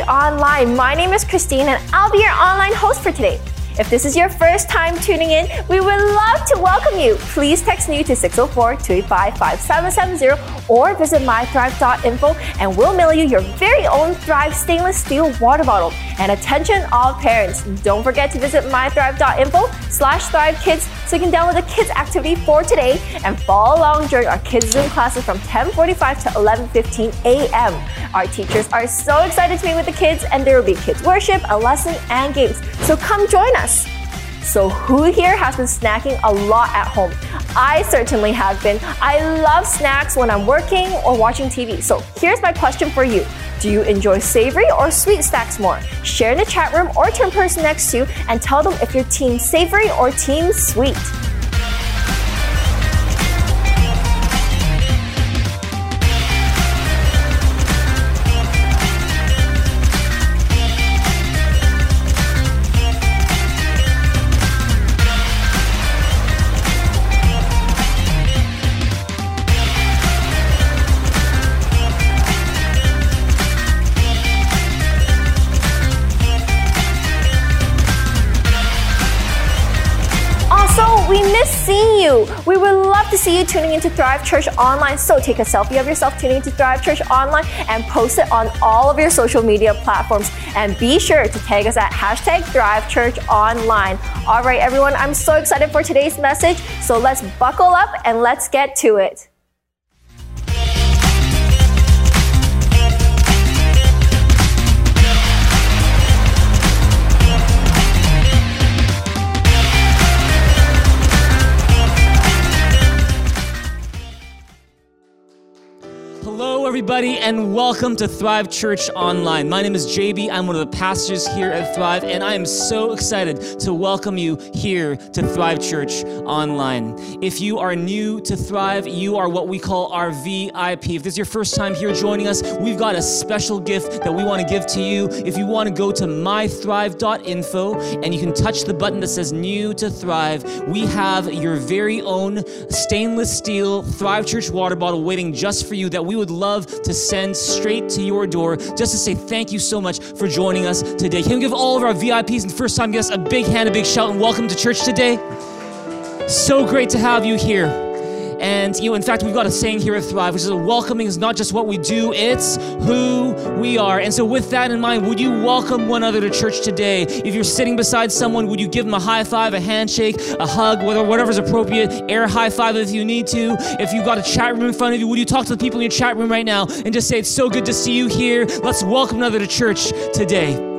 Online. My name is Christine and I'll be your online host for today. If this is your first time tuning in, we would love to welcome you. Please text new to 604-285-5770 or visit mythrive.info and we'll mail you your very own Thrive stainless steel water bottle. And attention all parents, don't forget to visit mythrive.info slash thrive kids so you can download the kids activity for today and follow along during our kids Zoom classes from 1045 to 1115 a.m. Our teachers are so excited to meet with the kids and there will be kids worship, a lesson, and games. So come join us. So, who here has been snacking a lot at home? I certainly have been. I love snacks when I'm working or watching TV. So, here's my question for you Do you enjoy savory or sweet snacks more? Share in the chat room or turn person next to you and tell them if you're team savory or team sweet. See you tuning into Thrive Church Online. So take a selfie of yourself tuning into Thrive Church Online and post it on all of your social media platforms. And be sure to tag us at hashtag Thrive Church Online. All right, everyone, I'm so excited for today's message. So let's buckle up and let's get to it. Everybody, and welcome to Thrive Church Online. My name is JB. I'm one of the pastors here at Thrive, and I am so excited to welcome you here to Thrive Church Online. If you are new to Thrive, you are what we call our VIP. If this is your first time here joining us, we've got a special gift that we want to give to you. If you want to go to mythrive.info and you can touch the button that says New to Thrive, we have your very own stainless steel Thrive Church water bottle waiting just for you that we would love to send straight to your door just to say thank you so much for joining us today. Can we give all of our VIPs and first time guests a big hand, a big shout, and welcome to church today? So great to have you here. And, you know, in fact, we've got a saying here at Thrive, which is welcoming is not just what we do, it's who we are. And so, with that in mind, would you welcome one other to church today? If you're sitting beside someone, would you give them a high five, a handshake, a hug, whatever, whatever's appropriate? Air high five if you need to. If you've got a chat room in front of you, would you talk to the people in your chat room right now and just say, It's so good to see you here. Let's welcome another to church today.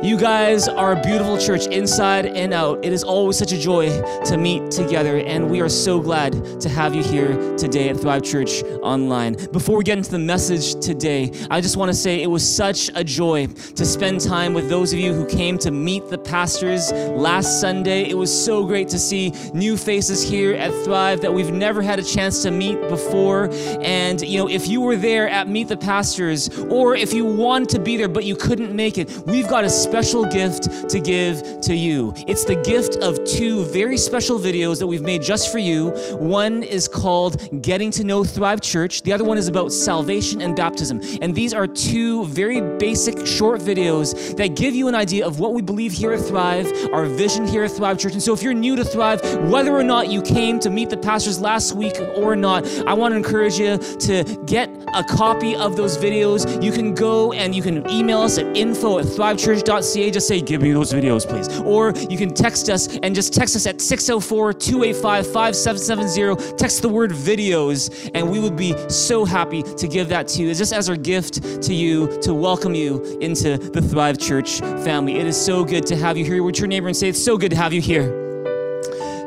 You guys are a beautiful church inside and out. It is always such a joy to meet together, and we are so glad to have you here today at Thrive Church Online. Before we get into the message today, I just want to say it was such a joy to spend time with those of you who came to meet the pastors last Sunday. It was so great to see new faces here at Thrive that we've never had a chance to meet before. And, you know, if you were there at Meet the Pastors, or if you wanted to be there but you couldn't make it, we've got a special gift to give to you. It's the gift of two very special videos that we've made just for you. One is called Getting to Know Thrive Church, the other one is about salvation and baptism. And these are two very basic short videos that give you an idea of what we believe here at Thrive, our vision here at Thrive Church. And so if you're new to Thrive, whether or not you came to meet the pastors last week or not, I want to encourage you to get a copy of those videos. You can go and you can email us at info at thrivechurch.ca ca, just say, Give me those videos, please. Or you can text us and just text us at 604 285 5770. Text the word videos, and we would be so happy to give that to you. It's just as our gift to you to welcome you into the Thrive Church family. It is so good to have you here. With your neighbor and say, It's so good to have you here.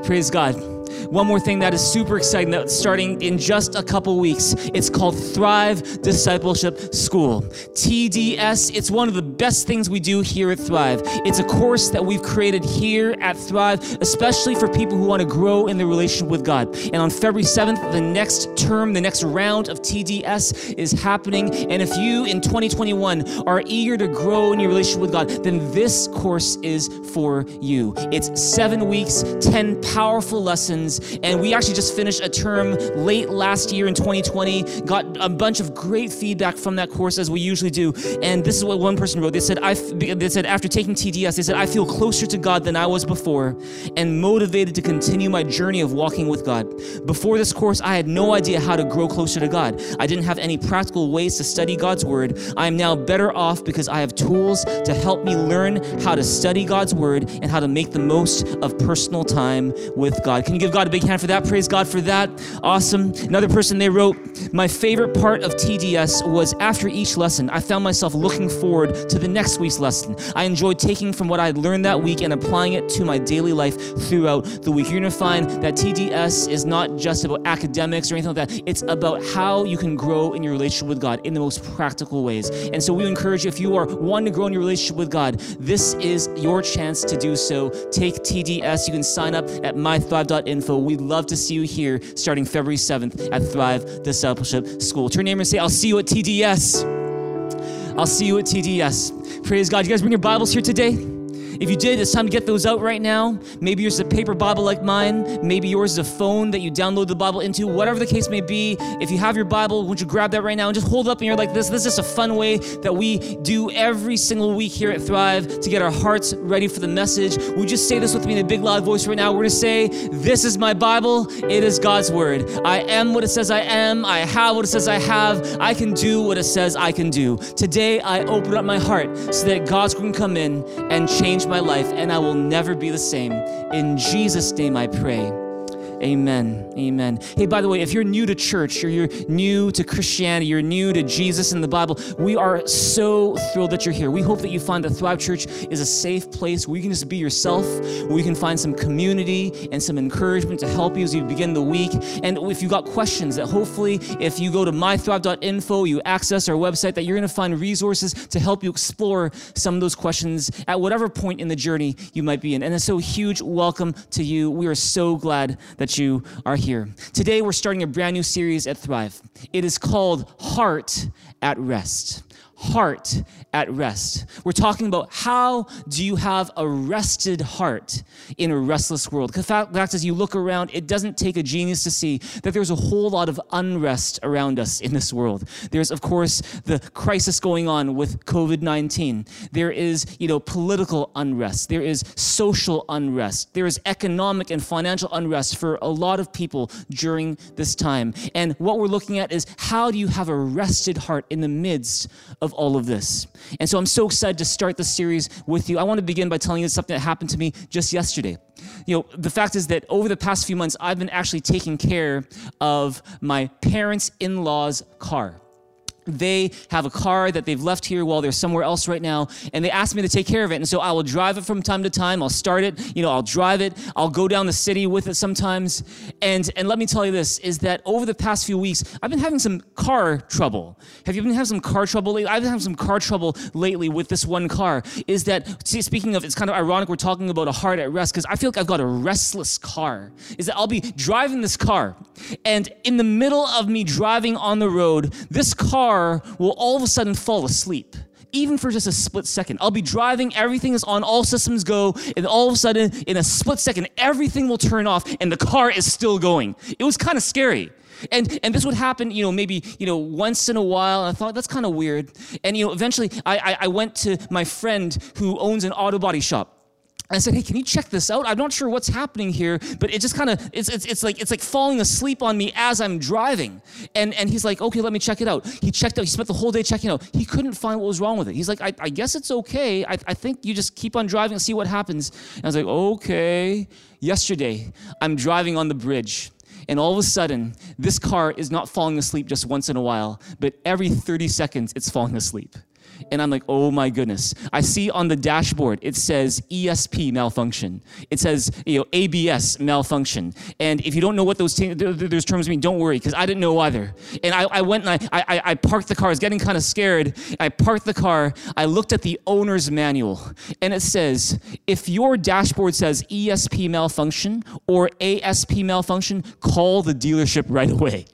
Praise God. One more thing that is super exciting that's starting in just a couple weeks. It's called Thrive Discipleship School. TDS, it's one of the best things we do here at Thrive. It's a course that we've created here at Thrive, especially for people who want to grow in their relationship with God. And on February 7th, the next term, the next round of TDS is happening. And if you in 2021 are eager to grow in your relationship with God, then this course is for you. It's seven weeks, 10 powerful lessons And we actually just finished a term late last year in 2020, got a bunch of great feedback from that course as we usually do. And this is what one person wrote. They said, I, they said after taking TDS, they said, I feel closer to God than I was before and motivated to continue my journey of walking with God. Before this course, I had no idea how to grow closer to God. I didn't have any practical ways to study God's word. I am now better off because I have tools to help me learn how to study God's word and how to make the most of personal time with God. Can you give God big hand for that? Praise God for that. Awesome. Another person they wrote, My favorite part of TDS was after each lesson, I found myself looking forward to the next week's lesson. I enjoyed taking from what I had learned that week and applying it to my daily life throughout the week. You're going to find that TDS is not just about academics or anything like that, it's about how you can grow in your relationship with God in the most practical ways. And so we encourage you, if you are wanting to grow in your relationship with God, this is your chance to do so. Take TDS. You can sign up at mythrive.info. We'd love to see you here starting February 7th at Thrive Discipleship School. Turn your name and say, I'll see you at TDS. I'll see you at TDS. Praise God. You guys bring your Bibles here today? If you did, it's time to get those out right now. Maybe yours is a paper Bible like mine. Maybe yours is a phone that you download the Bible into. Whatever the case may be, if you have your Bible, won't you grab that right now and just hold up and you're like this. This is a fun way that we do every single week here at Thrive to get our hearts ready for the message. We just say this with me in a big loud voice right now. We're gonna say, This is my Bible, it is God's word. I am what it says I am, I have what it says I have, I can do what it says I can do. Today I open up my heart so that God's going to come in and change my life, and I will never be the same. In Jesus' name I pray. Amen. Amen. Hey, by the way, if you're new to church or you're new to Christianity, you're new to Jesus and the Bible, we are so thrilled that you're here. We hope that you find that Thrive Church is a safe place where you can just be yourself, where you can find some community and some encouragement to help you as you begin the week. And if you've got questions, that hopefully if you go to mythrive.info, you access our website, that you're going to find resources to help you explore some of those questions at whatever point in the journey you might be in. And so huge welcome to you. We are so glad that that you are here. Today, we're starting a brand new series at Thrive. It is called Heart at Rest heart at rest. We're talking about how do you have a rested heart in a restless world. The fact, is, you look around, it doesn't take a genius to see that there's a whole lot of unrest around us in this world. There's, of course, the crisis going on with COVID 19. There is, you know, political unrest. There is social unrest. There is economic and financial unrest for a lot of people during this time. And what we're looking at is how do you have a rested heart in the midst of of all of this. And so I'm so excited to start this series with you. I want to begin by telling you something that happened to me just yesterday. You know, the fact is that over the past few months, I've been actually taking care of my parents' in law's car they have a car that they've left here while they're somewhere else right now and they asked me to take care of it. And so i will drive it from time to time. I'll start it you know i'll drive it. I'll go down the city with it sometimes. And and let me tell you this is that over the past few weeks i've been having some car trouble. Have you been having some car trouble lately? I've been having some car trouble lately with this one car. Is that see, speaking of it's kind of ironic we're talking about a heart at rest because i feel like i've got a restless car. Is that i'll be driving this car and in the middle of me driving on the road this car car will all of a sudden fall asleep even for just a split second. I'll be driving, everything is on, all systems go, and all of a sudden, in a split second, everything will turn off and the car is still going. It was kind of scary. And, and this would happen, you know, maybe, you know, once in a while. I thought, that's kind of weird. And, you know, eventually I, I, I went to my friend who owns an auto body shop. I said, "Hey, can you check this out? I'm not sure what's happening here, but it just kind of it's, it's it's like it's like falling asleep on me as I'm driving." And and he's like, "Okay, let me check it out." He checked out. He spent the whole day checking out. He couldn't find what was wrong with it. He's like, "I, I guess it's okay. I, I think you just keep on driving and see what happens." And I was like, "Okay." Yesterday, I'm driving on the bridge. And all of a sudden, this car is not falling asleep just once in a while, but every 30 seconds, it's falling asleep and I'm like, oh my goodness. I see on the dashboard it says ESP malfunction. It says you know ABS malfunction. And if you don't know what those t- those terms mean, don't worry because I didn't know either. And I, I went and I, I I parked the car. I was getting kind of scared. I parked the car. I looked at the owner's manual, and it says if your dashboard says ESP malfunction or ASP malfunction, call the dealership right away.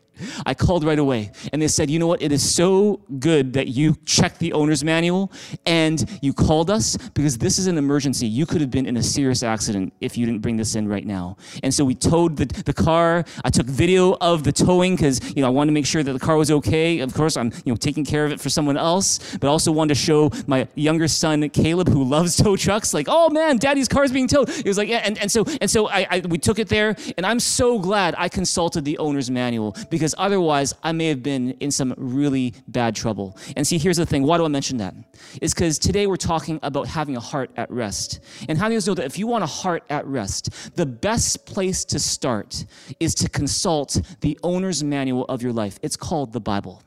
I called right away and they said, you know what? It is so good that you checked the owner's manual and you called us because this is an emergency. You could have been in a serious accident if you didn't bring this in right now. And so we towed the, the car. I took video of the towing because, you know, I wanted to make sure that the car was okay. Of course, I'm, you know, taking care of it for someone else, but also wanted to show my younger son, Caleb, who loves tow trucks, like, oh man, daddy's car is being towed. He was like, yeah. And, and so, and so I, I, we took it there and I'm so glad I consulted the owner's manual because otherwise I may have been in some really bad trouble. And see, here's the thing. Why do I mention that? Is because today we're talking about having a heart at rest. And how do you know that if you want a heart at rest, the best place to start is to consult the owner's manual of your life. It's called the Bible.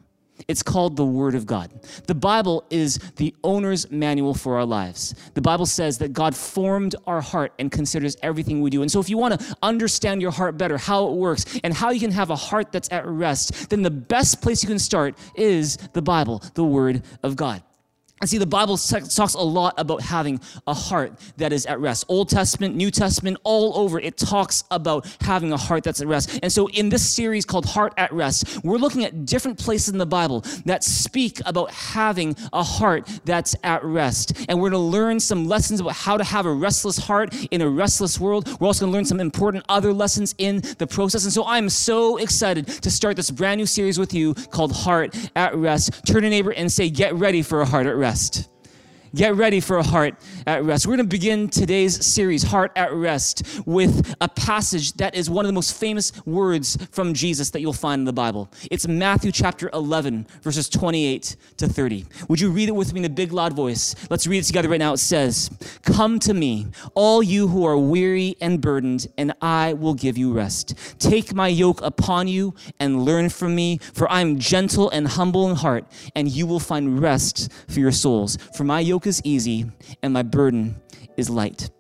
It's called the Word of God. The Bible is the owner's manual for our lives. The Bible says that God formed our heart and considers everything we do. And so, if you want to understand your heart better, how it works, and how you can have a heart that's at rest, then the best place you can start is the Bible, the Word of God. And see, the Bible talks a lot about having a heart that is at rest. Old Testament, New Testament, all over, it talks about having a heart that's at rest. And so, in this series called Heart at Rest, we're looking at different places in the Bible that speak about having a heart that's at rest. And we're going to learn some lessons about how to have a restless heart in a restless world. We're also going to learn some important other lessons in the process. And so, I'm so excited to start this brand new series with you called Heart at Rest. Turn to neighbor and say, Get ready for a heart at rest rest. Get ready for a heart at rest. We're going to begin today's series, Heart at Rest, with a passage that is one of the most famous words from Jesus that you'll find in the Bible. It's Matthew chapter 11, verses 28 to 30. Would you read it with me in a big, loud voice? Let's read it together right now. It says, Come to me, all you who are weary and burdened, and I will give you rest. Take my yoke upon you and learn from me, for I am gentle and humble in heart, and you will find rest for your souls. For my yoke yoke is easy and my burden is light.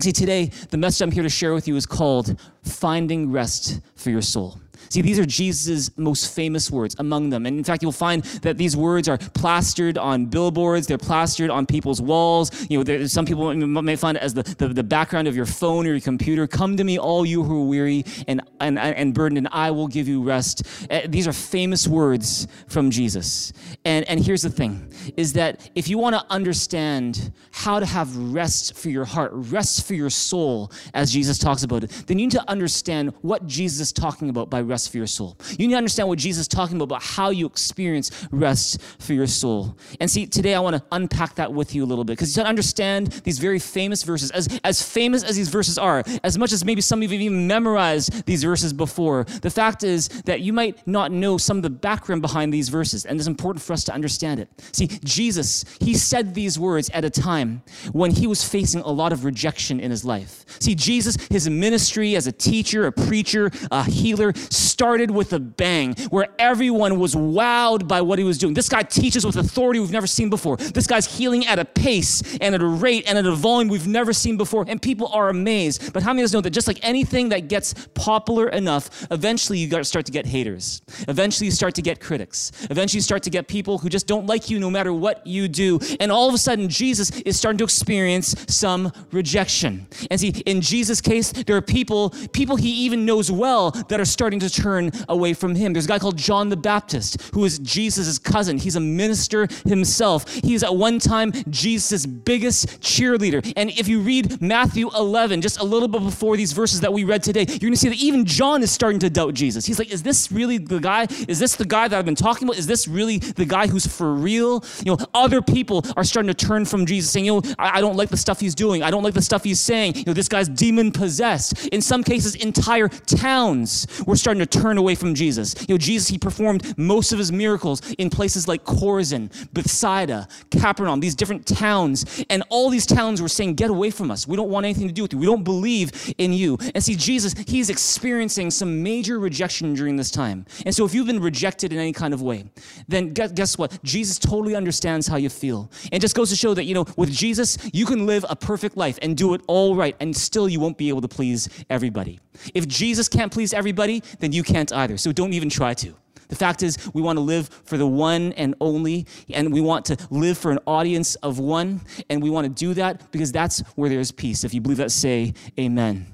See, today, the message I'm here to share with you is called Finding Rest for Your Soul. See, these are Jesus' most famous words among them. And in fact, you'll find that these words are plastered on billboards, they're plastered on people's walls. You know, there, some people may find it as the, the, the, background of your phone or your computer. Come to me, all you who are weary and, and, and burdened, and I will give you rest. Uh, these are famous words from Jesus. And, and here's the thing is that if you want to understand how to have rest for your heart, rest for your soul, as Jesus talks about it, then you need to understand what Jesus is talking about by rest rest for your soul. You need to understand what Jesus is talking about, about how you experience rest for your soul. And see, today I want to unpack that with you a little bit because you to understand these very famous verses, as, as famous as these verses are, as much as maybe some of you have even memorized these verses before, the fact is that you might not know some of the background behind these verses, and it's important for us to understand it. See, Jesus, he said these words at a time when he was facing a lot of rejection in his life. See, Jesus, his ministry as a teacher, a preacher, a healer, started with a bang where everyone was wowed by what he was doing. This guy teaches with authority we've never seen before. This guy's healing at a pace and at a rate and at a volume we've never seen before, and people are amazed. But how many of us know that just like anything that gets popular enough, eventually you start to get haters. Eventually you start to get critics. Eventually you start to get people who just don't like you no matter what you do. And all of a sudden, Jesus is starting to experience some rejection. And see, in Jesus' case, there are people, people he even knows well, that are starting to turn away from him. There's a guy called John the Baptist who is Jesus' cousin. He's a minister himself. He's at one time Jesus' biggest cheerleader. And if you read Matthew 11, just a little bit before these verses that we read today, you're going to see that even John is starting to doubt Jesus. He's like, is this really the guy? Is this the guy that I've been talking about? Is this really the guy who's for real? You know, other people are starting to turn from Jesus, saying, you know, I, I don't like the stuff he's doing. I don't like the stuff he's saying. You know, this guy's demon possessed. In some cases, entire towns were starting to turn away from Jesus. You know, Jesus, he performed most of his miracles in places like Chorazin, Bethsaida, Capernaum, these different towns. And all these towns were saying, Get away from us. We don't want anything to do with you. We don't believe in you. And see, Jesus, he's experiencing some major rejection during this time. And so if you've been rejected in any kind of way, then guess what? Jesus totally understands how you feel. And just goes to show that, you know, with Jesus, you can live a perfect life and do it all right, and still you won't be able to please everybody. If Jesus can't please everybody, then you can't either. So don't even try to. The fact is, we want to live for the one and only, and we want to live for an audience of one, and we want to do that because that's where there's peace. If you believe that, say amen.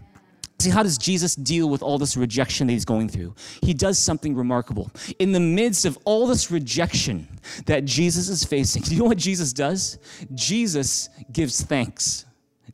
See, how does Jesus deal with all this rejection that he's going through? He does something remarkable. In the midst of all this rejection that Jesus is facing, you know what Jesus does? Jesus gives thanks.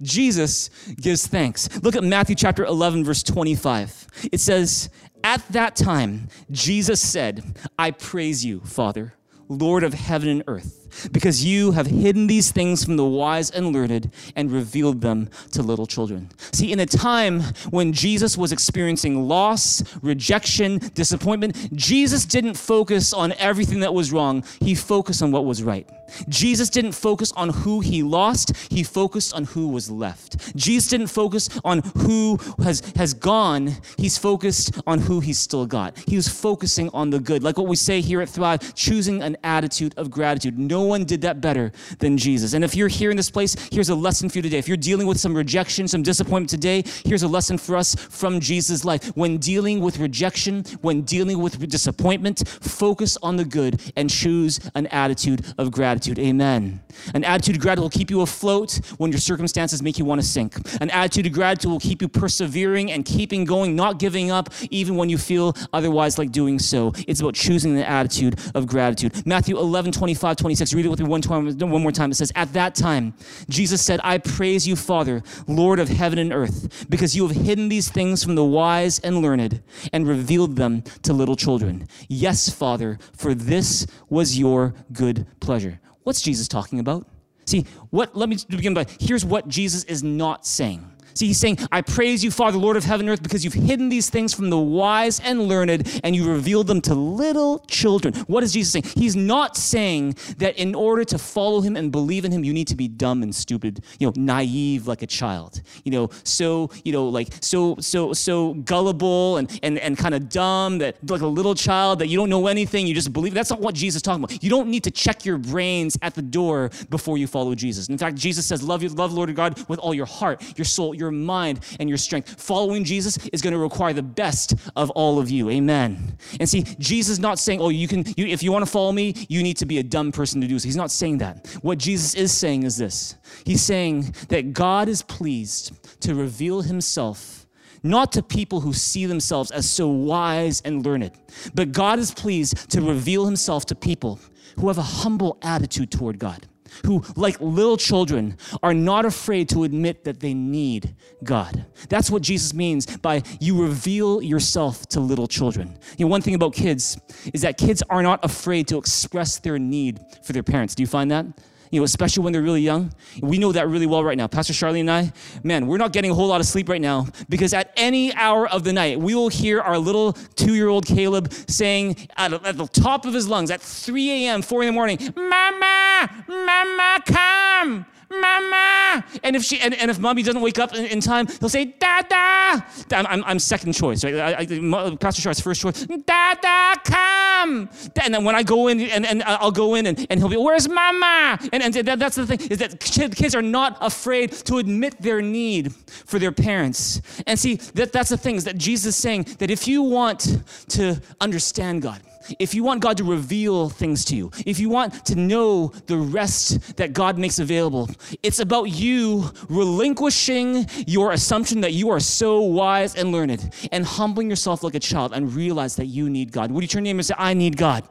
Jesus gives thanks. Look at Matthew chapter 11, verse 25. It says, At that time, Jesus said, I praise you, Father, Lord of heaven and earth because you have hidden these things from the wise and learned and revealed them to little children. See, in a time when Jesus was experiencing loss, rejection, disappointment, Jesus didn't focus on everything that was wrong, he focused on what was right. Jesus didn't focus on who he lost, he focused on who was left. Jesus didn't focus on who has, has gone, he's focused on who he's still got. He was focusing on the good. Like what we say here at Thrive, choosing an attitude of gratitude. No one did that better than Jesus. And if you're here in this place, here's a lesson for you today. If you're dealing with some rejection, some disappointment today, here's a lesson for us from Jesus' life. When dealing with rejection, when dealing with disappointment, focus on the good and choose an attitude of gratitude. Amen. An attitude of gratitude will keep you afloat when your circumstances make you want to sink. An attitude of gratitude will keep you persevering and keeping going, not giving up, even when you feel otherwise like doing so. It's about choosing the attitude of gratitude. Matthew 11, 25, 26 read it with me one, time, one more time. It says, At that time, Jesus said, I praise you, Father, Lord of heaven and earth, because you have hidden these things from the wise and learned and revealed them to little children. Yes, Father, for this was your good pleasure. What's Jesus talking about? See, what let me begin by here's what Jesus is not saying. See, he's saying, I praise you, Father, Lord of heaven and earth, because you've hidden these things from the wise and learned, and you revealed them to little children. What is Jesus saying? He's not saying that in order to follow him and believe in him, you need to be dumb and stupid, you know, naive like a child, you know, so, you know, like so, so, so gullible and, and, and kind of dumb that like a little child that you don't know anything, you just believe. That's not what Jesus is talking about. You don't need to check your brains at the door before you follow Jesus. In fact, Jesus says, love you, love Lord God with all your heart, your soul, your your mind and your strength. Following Jesus is going to require the best of all of you. Amen. And see, Jesus is not saying, oh, you can, you, if you want to follow me, you need to be a dumb person to do so. He's not saying that. What Jesus is saying is this He's saying that God is pleased to reveal himself not to people who see themselves as so wise and learned, but God is pleased to reveal himself to people who have a humble attitude toward God who, like little children, are not afraid to admit that they need God. That's what Jesus means by you reveal yourself to little children. You know, one thing about kids is that kids are not afraid to express their need for their parents. Do you find that? You know, especially when they're really young. We know that really well right now. Pastor Charlie and I, man, we're not getting a whole lot of sleep right now because at any hour of the night, we will hear our little two year old Caleb saying at, at, the top of his lungs at 3 a.m., 4 in the morning, Mama, Mama, come. Mama. And if she and, and if mommy doesn't wake up in, in time, he'll say, Dada. I'm, I'm, I'm second choice, right? I, I, Pastor Charles first choice. Dada, come. And then when I go in, and, and uh, I'll go in, and, and he'll be, Where's Mama? And, and that, that's the thing is that kids are not afraid to admit their need for their parents. And see, that, that's the thing is that Jesus is saying that if you want to understand God, if you want God to reveal things to you, if you want to know the rest that God makes available, it's about you relinquishing your assumption that you are so wise and learned and humbling yourself like a child and realize that you need God. Would you turn to him and say, I need God?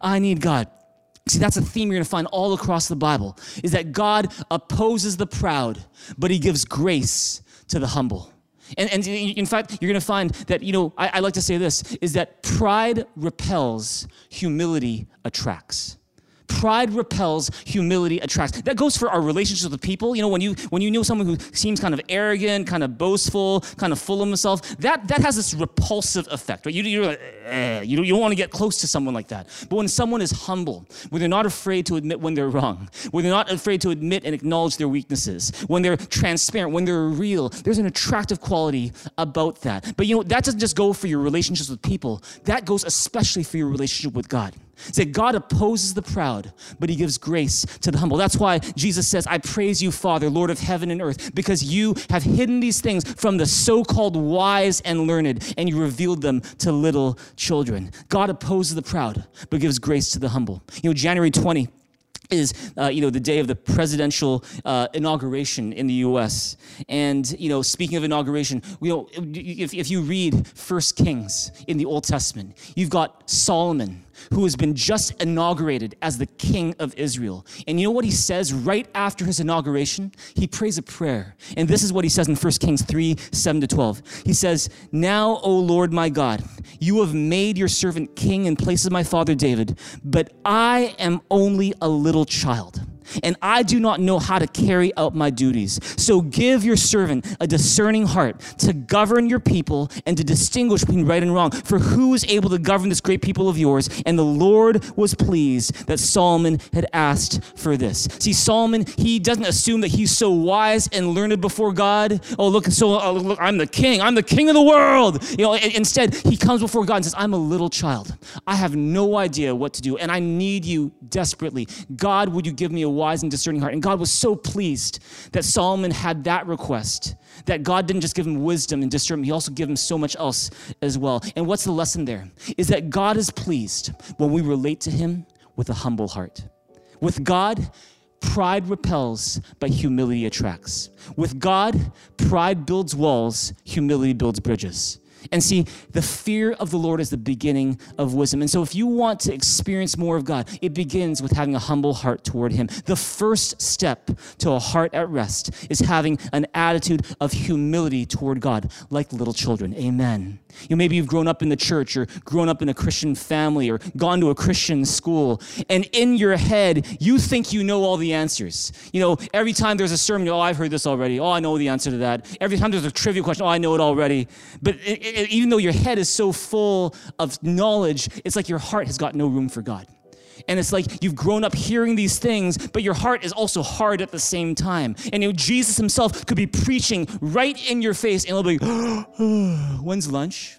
I need God. See, that's a theme you're going to find all across the Bible is that God opposes the proud, but he gives grace to the humble. And, and in fact, you're going to find that, you know, I, I like to say this is that pride repels, humility attracts. Pride repels, humility attracts. That goes for our relationships with people. You know, when you when you know someone who seems kind of arrogant, kind of boastful, kind of full of himself, that that has this repulsive effect, right? You, you're like, eh, you, don't, you don't want to get close to someone like that. But when someone is humble, when they're not afraid to admit when they're wrong, when they're not afraid to admit and acknowledge their weaknesses, when they're transparent, when they're real, there's an attractive quality about that. But you know, that doesn't just go for your relationships with people. That goes especially for your relationship with God. Say, God opposes the proud, but he gives grace to the humble. That's why Jesus says, I praise you, Father, Lord of heaven and earth, because you have hidden these things from the so called wise and learned, and you revealed them to little children. God opposes the proud, but gives grace to the humble. You know, January 20, is uh, you know the day of the presidential uh, inauguration in the U.S. And you know, speaking of inauguration, you know, if, if you read First Kings in the Old Testament, you've got Solomon who has been just inaugurated as the king of Israel. And you know what he says right after his inauguration? He prays a prayer. And this is what he says in 1 Kings 3 7 to 12. He says, Now, O Lord my God, you have made your servant king in place of my father David, but I am only a little child and I do not know how to carry out my duties. So give your servant a discerning heart to govern your people and to distinguish between right and wrong. For who is able to govern this great people of yours? And the Lord was pleased that Solomon had asked for this. See, Solomon, he doesn't assume that he's so wise and learned before God. Oh, look, so oh, look, I'm the king. I'm the king of the world. You know, instead, he comes before God and says, I'm a little child. I have no idea what to do, and I need you desperately. God, would you give me a wise and discerning heart. And God was so pleased that Solomon had that request, that God didn't just give him wisdom and discernment, he also gave him so much else as well. And what's the lesson there? Is that God is pleased when we relate to him with a humble heart. With God, pride repels, but humility attracts. With God, pride builds walls, humility builds bridges. And see, the fear of the Lord is the beginning of wisdom. And so, if you want to experience more of God, it begins with having a humble heart toward Him. The first step to a heart at rest is having an attitude of humility toward God, like little children. Amen. You know, maybe you've grown up in the church or grown up in a Christian family or gone to a Christian school, and in your head, you think you know all the answers. You know, every time there's a sermon, oh, I've heard this already. Oh, I know the answer to that. Every time there's a trivia question, oh, I know it already. But it, even though your head is so full of knowledge, it's like your heart has got no room for God. And it's like you've grown up hearing these things, but your heart is also hard at the same time. And you know, Jesus himself could be preaching right in your face, and it'll be, when's lunch?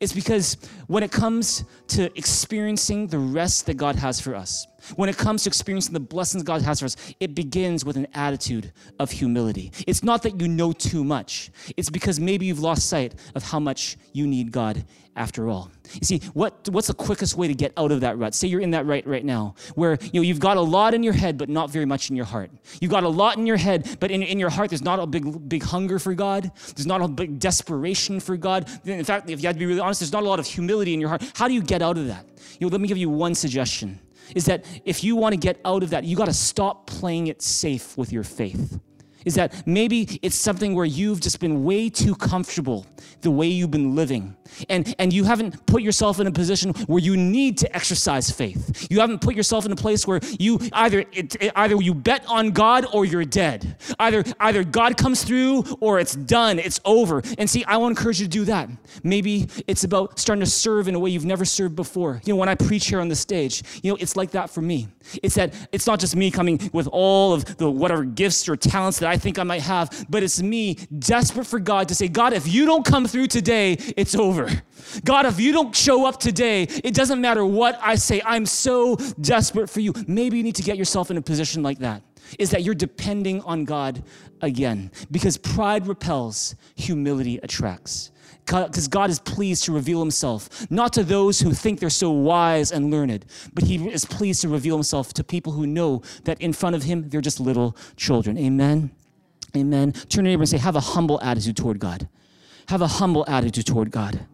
It's because when it comes to experiencing the rest that God has for us, when it comes to experiencing the blessings God has for us, it begins with an attitude of humility. It's not that you know too much, it's because maybe you've lost sight of how much you need God after all. You see, what, what's the quickest way to get out of that rut? Say you're in that rut right now, where you know, you've got a lot in your head, but not very much in your heart. You've got a lot in your head, but in, in your heart, there's not a big, big hunger for God. There's not a big desperation for God. In fact, if you have to be really honest, there's not a lot of humility in your heart. How do you get out of that? You know, let me give you one suggestion is that if you want to get out of that, you got to stop playing it safe with your faith is that maybe it's something where you've just been way too comfortable the way you've been living. And, and you haven't put yourself in a position where you need to exercise faith. You haven't put yourself in a place where you either, it, it, either you bet on God or you're dead. Either, either God comes through or it's done, it's over. And see, I want to encourage you to do that. Maybe it's about starting to serve in a way you've never served before. You know, when I preach here on the stage, you know, it's like that for me. It's that it's not just me coming with all of the whatever gifts or talents that I think I might have, but it's me desperate for God to say, God, if you don't come through today, it's over. God, if you don't show up today, it doesn't matter what I say. I'm so desperate for you. Maybe you need to get yourself in a position like that. Is that you're depending on God again because pride repels, humility attracts because God is pleased to reveal himself, not to those who think they're so wise and learned, but he is pleased to reveal himself to people who know that in front of him, they're just little children. Amen. Amen. Turn to your neighbor and say, have a humble attitude toward God. Have a humble attitude toward God.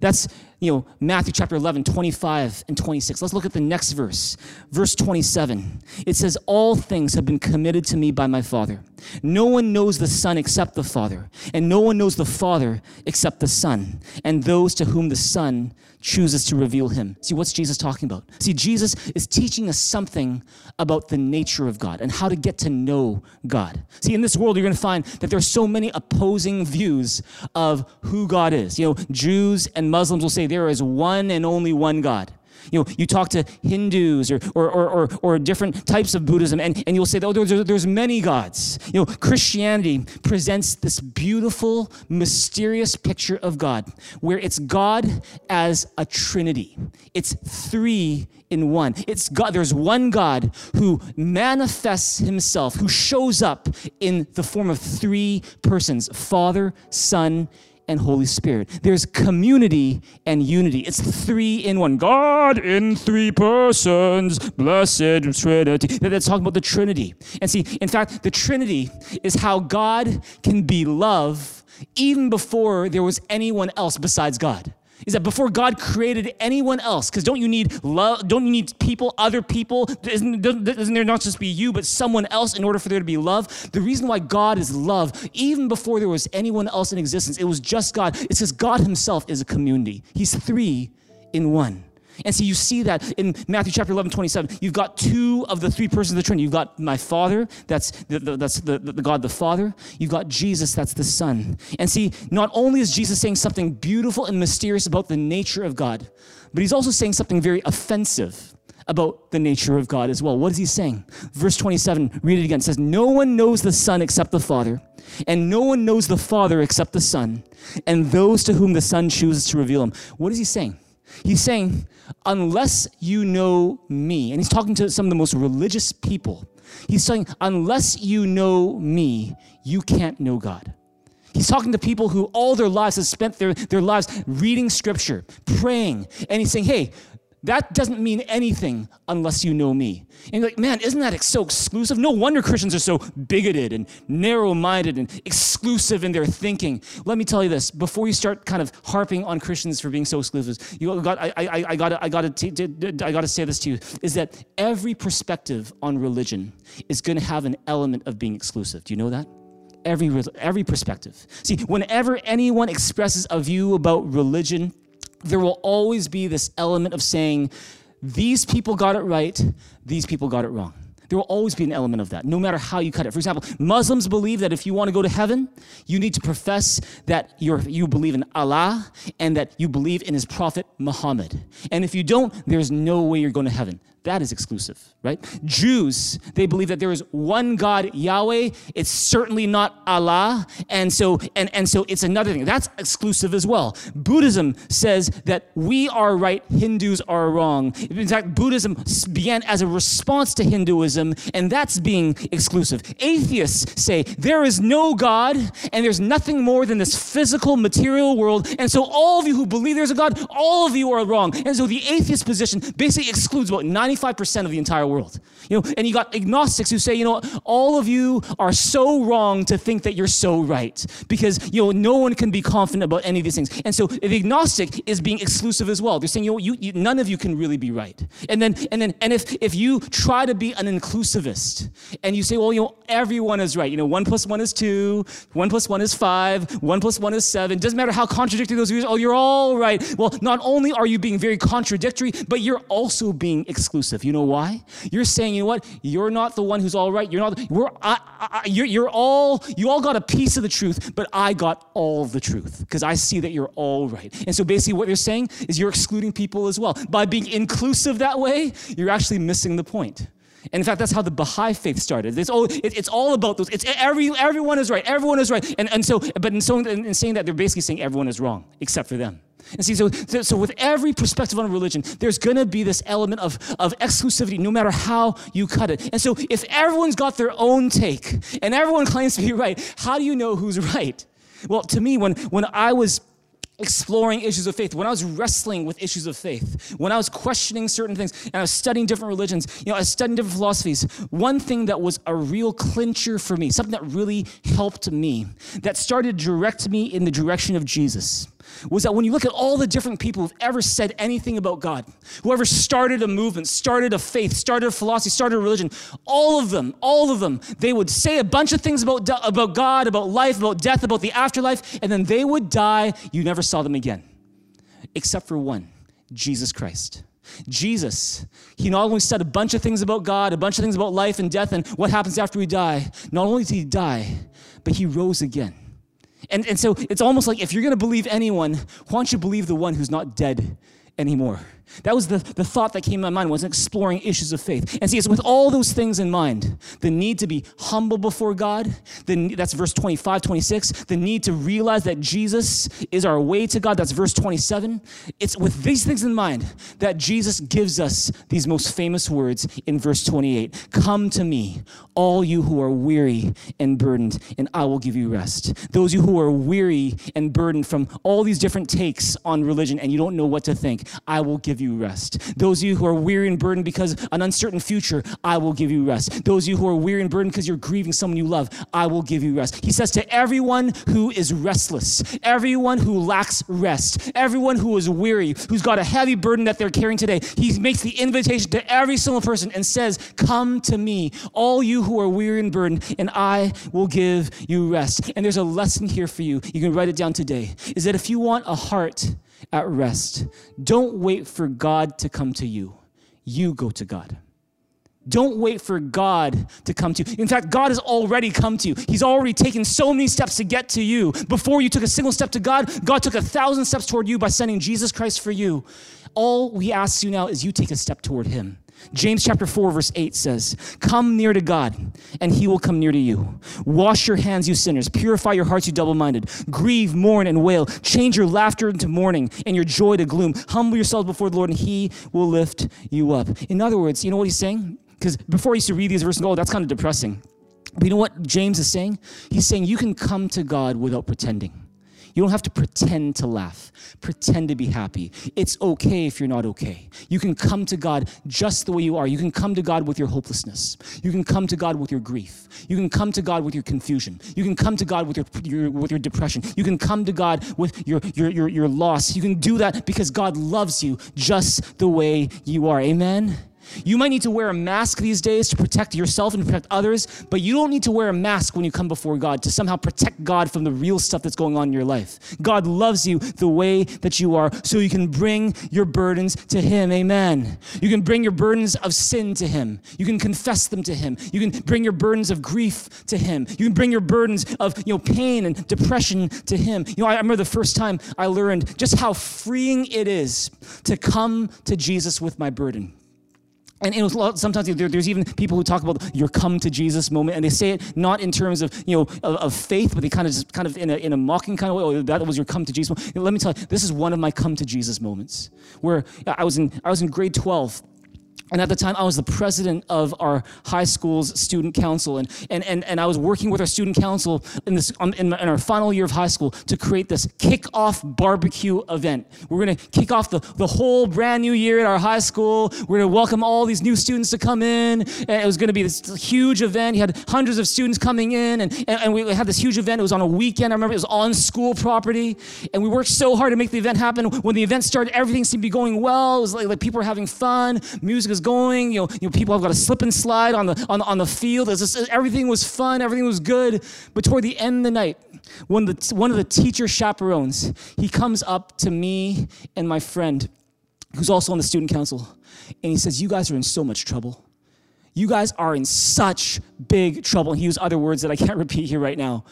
That's, you know, Matthew chapter 11, 25 and 26. Let's look at the next verse. Verse 27. It says, All things have been committed to me by my Father. No one knows the Son except the Father, and no one knows the Father except the Son, and those to whom the Son chooses to reveal him. See, what's Jesus talking about? See, Jesus is teaching us something about the nature of God and how to get to know God. See, in this world, you're going to find that there are so many opposing views of who God is. You know, Jews and Muslims will say there is one and only one God. You know, you talk to Hindus or, or, or, or, different types of Buddhism, and, and you'll say, oh, there's, there's many gods. You know, Christianity presents this beautiful, mysterious picture of God, where it's God as a trinity. It's three in one. It's God. There's one God who manifests himself, who shows up in the form of three persons Father, Son, and Holy Spirit. There's community and unity. It's three in one. God in three persons, blessed Trinity. That's talking about the Trinity. And see, in fact, the Trinity is how God can be love even before there was anyone else besides God is that before God created anyone else, because don't you need love? Don't you need people, other people? Isn't, doesn't there not just be you, but someone else in order for there to be love? The reason why God is love, even before there was anyone else in existence, it was just God. It's because God Himself is a community. He's three in one. And so you see that in Matthew chapter 11, 27. You've got two of the three persons of the Trinity. You've got my Father, that's the, the that's the, the, God the Father. You've got Jesus, that's the Son. And see, not only is Jesus saying something beautiful and mysterious about the nature of God, but he's also saying something very offensive about the nature of God as well. What is he saying? Verse 27, read it again. It says, No one knows the Son except the Father, and no one knows the Father except the Son, and those to whom the Son chooses to reveal him. What is he saying? He's saying, unless you know me, and he's talking to some of the most religious people. He's saying, unless you know me, you can't know God. He's talking to people who all their lives have spent their, their lives reading scripture, praying, and he's saying, hey, that doesn't mean anything unless you know me. And you're like, man, isn't that so exclusive? No wonder Christians are so bigoted and narrow minded and exclusive in their thinking. Let me tell you this before you start kind of harping on Christians for being so exclusive, you got, I, I, I, gotta, I, gotta gotta say this to you is that every perspective on religion is going to have an element of being exclusive. Do you know that? Every, every perspective. See, whenever anyone expresses a view about religion, there will always be this element of saying, these people got it right, these people got it wrong. There will always be an element of that, no matter how you cut it. For example, Muslims believe that if you want to go to heaven, you need to profess that you you believe in Allah and that you believe in his prophet Muhammad. And if you don't, there's no way you're going to heaven. That is exclusive, right? Jews, they believe that there is one God, Yahweh. It's certainly not Allah. And so, and, and so it's another thing. That's exclusive as well. Buddhism says that we are right, Hindus are wrong. In fact, Buddhism began as a response to Hinduism, and that's being exclusive. Atheists say there is no God, and there's nothing more than this physical, material world. And so all of you who believe there's a God, all of you are wrong. And so the atheist position basically excludes about 90 95% of the entire world. You know, and you got agnostics who say, you know, all of you are so wrong to think that you're so right because, you know, no one can be confident about any of these things. And so the agnostic is being exclusive as well. They're saying, you know, you, you, none of you can really be right. And then, and then, and if, if you try to be an inclusivist and you say, well, you know, everyone is right. You know, one plus one is two, one plus one is five, one plus one is seven. Doesn't matter how contradictory those views. Oh, you're all right. Well, not only are you being very contradictory, but you're also being exclusive exclusive. You know why? You're saying, you know what? You're not the one who's all right. You're not. We're. I, I, you're, you're all. You all got a piece of the truth, but I got all the truth because I see that you're all right. And so basically, what you're saying is you're excluding people as well by being inclusive that way. You're actually missing the point. And in fact, that's how the Baha'i faith started. It's all, oh, it, it's all about those. It's every, everyone is right. Everyone is right. And, and so, but in, so, in saying that, they're basically saying everyone is wrong except for them. And see, so, so with every perspective on religion, there's going to be this element of, of exclusivity, no matter how you cut it. And so if everyone's got their own take and everyone claims to be right, how do you know who's right? Well, to me, when, when I was exploring issues of faith, when I was wrestling with issues of faith, when I was questioning certain things, and I was studying different religions, you know, I was studying different philosophies, one thing that was a real clincher for me, something that really helped me, that started to direct me in the direction of Jesus, was that when you look at all the different people who've ever said anything about God, whoever started a movement, started a faith, started a philosophy, started a religion, all of them, all of them, they would say a bunch of things about, about God, about life, about death, about the afterlife, and then they would die. You never saw them again, except for one Jesus Christ. Jesus, he not only said a bunch of things about God, a bunch of things about life and death and what happens after we die, not only did he die, but he rose again. And, and so it's almost like if you're going to believe anyone, why don't you believe the one who's not dead anymore? That was the, the thought that came in my mind was exploring issues of faith. And see, it's with all those things in mind, the need to be humble before God, the, that's verse 25, 26, the need to realize that Jesus is our way to God, that's verse 27. It's with these things in mind that Jesus gives us these most famous words in verse 28. Come to me, all you who are weary and burdened, and I will give you rest. Those you who are weary and burdened from all these different takes on religion and you don't know what to think, I will give you rest. Those of you who are weary and burdened because an uncertain future, I will give you rest. Those of you who are weary and burdened because you're grieving someone you love, I will give you rest. He says to everyone who is restless, everyone who lacks rest, everyone who is weary, who's got a heavy burden that they're carrying today, he makes the invitation to every single person and says, Come to me, all you who are weary and burdened, and I will give you rest. And there's a lesson here for you. You can write it down today. Is that if you want a heart at rest. Don't wait for God to come to you. You go to God. Don't wait for God to come to you. In fact, God has already come to you. He's already taken so many steps to get to you. Before you took a single step to God, God took a thousand steps toward you by sending Jesus Christ for you. All he asks you now is you take a step toward him. James chapter 4 verse 8 says, "Come near to God, and he will come near to you. Wash your hands, you sinners. Purify your hearts, you double-minded. Grieve, mourn, and wail. Change your laughter into mourning and your joy to gloom. Humble yourselves before the Lord, and he will lift you up." In other words, you know what he's saying? Because before I used to read these verses and go, oh, that's kind of depressing. But you know what James is saying? He's saying you can come to God without pretending. You don't have to pretend to laugh, pretend to be happy. It's okay if you're not okay. You can come to God just the way you are. You can come to God with your hopelessness. You can come to God with your grief. You can come to God with your confusion. You can come to God with your, your with your depression. You can come to God with your, your, your, your loss. You can do that because God loves you just the way you are. Amen? You might need to wear a mask these days to protect yourself and protect others, but you don't need to wear a mask when you come before God to somehow protect God from the real stuff that's going on in your life. God loves you the way that you are so you can bring your burdens to Him. Amen. You can bring your burdens of sin to Him. You can confess them to Him. You can bring your burdens of grief to Him. You can bring your burdens of you know pain and depression to Him. You know, I remember the first time I learned just how freeing it is to come to Jesus with my burden. And it was sometimes there, there's even people who talk about your come to Jesus moment, and they say it not in terms of you know of, of faith, but they kind of just kind of in a, in a mocking kind of way. Oh, that was your come to Jesus. Moment. Let me tell you, this is one of my come to Jesus moments, where I was in I was in grade twelve, and at the time, I was the president of our high school's student council. And, and, and, and I was working with our student council in, this, in, in our final year of high school to create this kick-off barbecue event. We're going to kick off the, the whole brand new year at our high school. We're going to welcome all these new students to come in. And it was going to be this huge event. You had hundreds of students coming in. And, and, and we had this huge event. It was on a weekend. I remember it was on school property. And we worked so hard to make the event happen. When the event started, everything seemed to be going well. It was like, like people were having fun. Music was going. You know, you know people have got a slip and slide on the on, on the field. Just, everything was fun. Everything was good. But toward the end of the night, when the one of the teacher chaperones, he comes up to me and my friend, who's also on the student council, and he says, "You guys are in so much trouble." You guys are in such big trouble. And he used other words that I can't repeat here right now.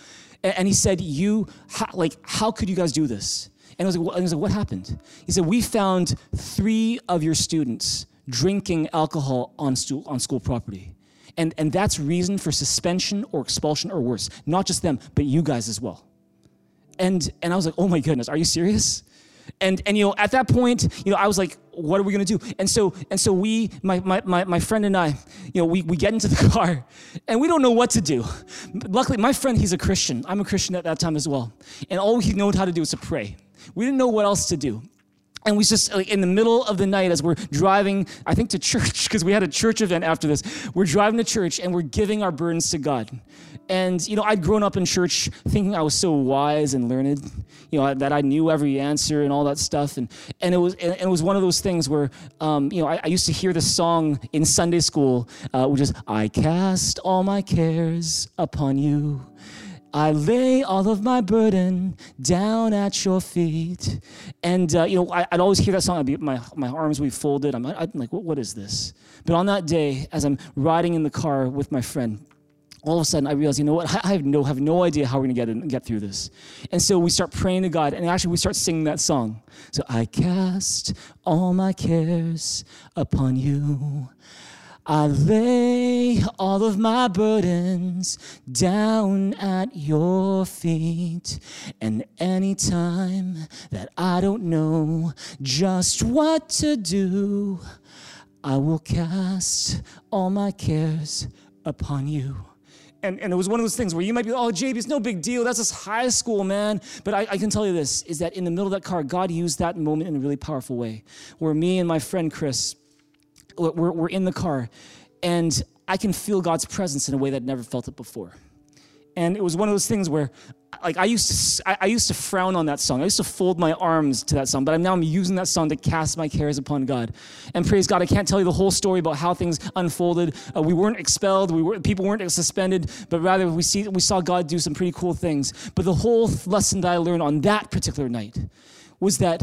And he said, You, how, like, how could you guys do this? And I was, like, I was like, What happened? He said, We found three of your students drinking alcohol on school, on school property. And, and that's reason for suspension or expulsion or worse. Not just them, but you guys as well. And, and I was like, oh my goodness, are you serious? And, and you know, at that point, you know, I was like, what are we gonna do? And so, and so we, my, my, my, my friend and I, you know, we, we get into the car and we don't know what to do. Luckily, my friend, he's a Christian. I'm a Christian at that time as well. And all he know how to do is to pray. We didn't know what else to do. And we just like in the middle of the night as we're driving, I think to church, because we had a church event after this. We're driving to church and we're giving our burdens to God. And you know, I'd grown up in church thinking I was so wise and learned, you know, that I knew every answer and all that stuff. And and it was and it was one of those things where, um, you know, I, I, used to hear this song in Sunday school, uh, which is "I cast all my cares upon you." I lay all of my burden down at your feet. And, uh, you know, I, would always hear that song. Be, my, my arms would be folded. I'm, I'm like, what, what is this? But on that day, as I'm riding in the car with my friend, all of a sudden I realized, you know what? I have no have no idea how we're gonna get get through this. And so we start praying to God, and actually we start singing that song. So I cast all my cares upon you. I lay all of my burdens down at your feet. And anytime that I don't know just what to do, I will cast all my cares upon you. And, and it was one of those things where you might be, oh, JB, it's no big deal. That's just high school, man. But I, I can tell you this is that in the middle of that car, God used that moment in a really powerful way. Where me and my friend Chris, we're, we're in the car, and I can feel God's presence in a way that I'd never felt it before. And it was one of those things where, like, I used to, I, I used to frown on that song. I used to fold my arms to that song, but I'm now I'm using that song to cast my cares upon God. And praise God, I can't tell you the whole story about how things unfolded. Uh, we weren't expelled. We were people weren't suspended, but rather we see we saw God do some pretty cool things. But the whole lesson that I learned on that particular night was that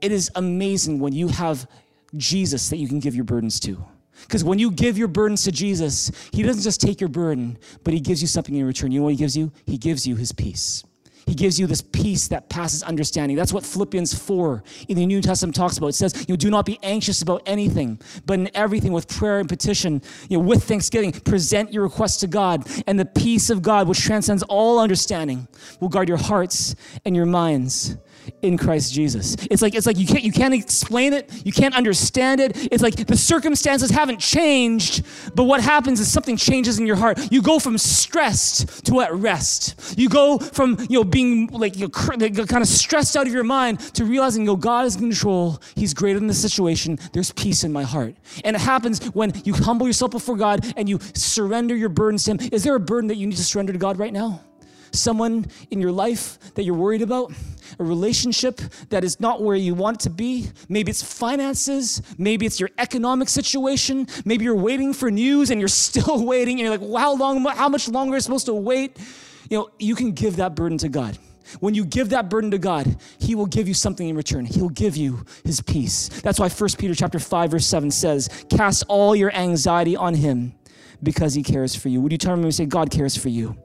it is amazing when you have Jesus that you can give your burdens to. Because when you give your burdens to Jesus, He doesn't just take your burden, but He gives you something in return. You know what He gives you? He gives you His peace. He gives you this peace that passes understanding. That's what Philippians 4 in the New Testament talks about. It says, you know, do not be anxious about anything, but in everything with prayer and petition, you know, with thanksgiving, present your requests to God, and the peace of God, which transcends all understanding, will guard your hearts and your minds in Christ Jesus. It's like it's like you can't you can't explain it, you can't understand it. It's like the circumstances haven't changed, but what happens is something changes in your heart. You go from stressed to at rest. You go from you know being like you know, kind of stressed out of your mind to realizing you know God is in control. He's greater than the situation. There's peace in my heart, and it happens when you humble yourself before God and you surrender your burdens to Him. Is there a burden that you need to surrender to God right now? Someone in your life that you're worried about, a relationship that is not where you want it to be. Maybe it's finances, maybe it's your economic situation, maybe you're waiting for news and you're still waiting and you're like, how long, how much longer am I supposed to wait? You know, you can give that burden to God. When you give that burden to God, He will give you something in return. He'll give you His peace. That's why 1 Peter chapter 5, verse 7 says, Cast all your anxiety on Him because He cares for you. Would you turn to and say, God cares for you?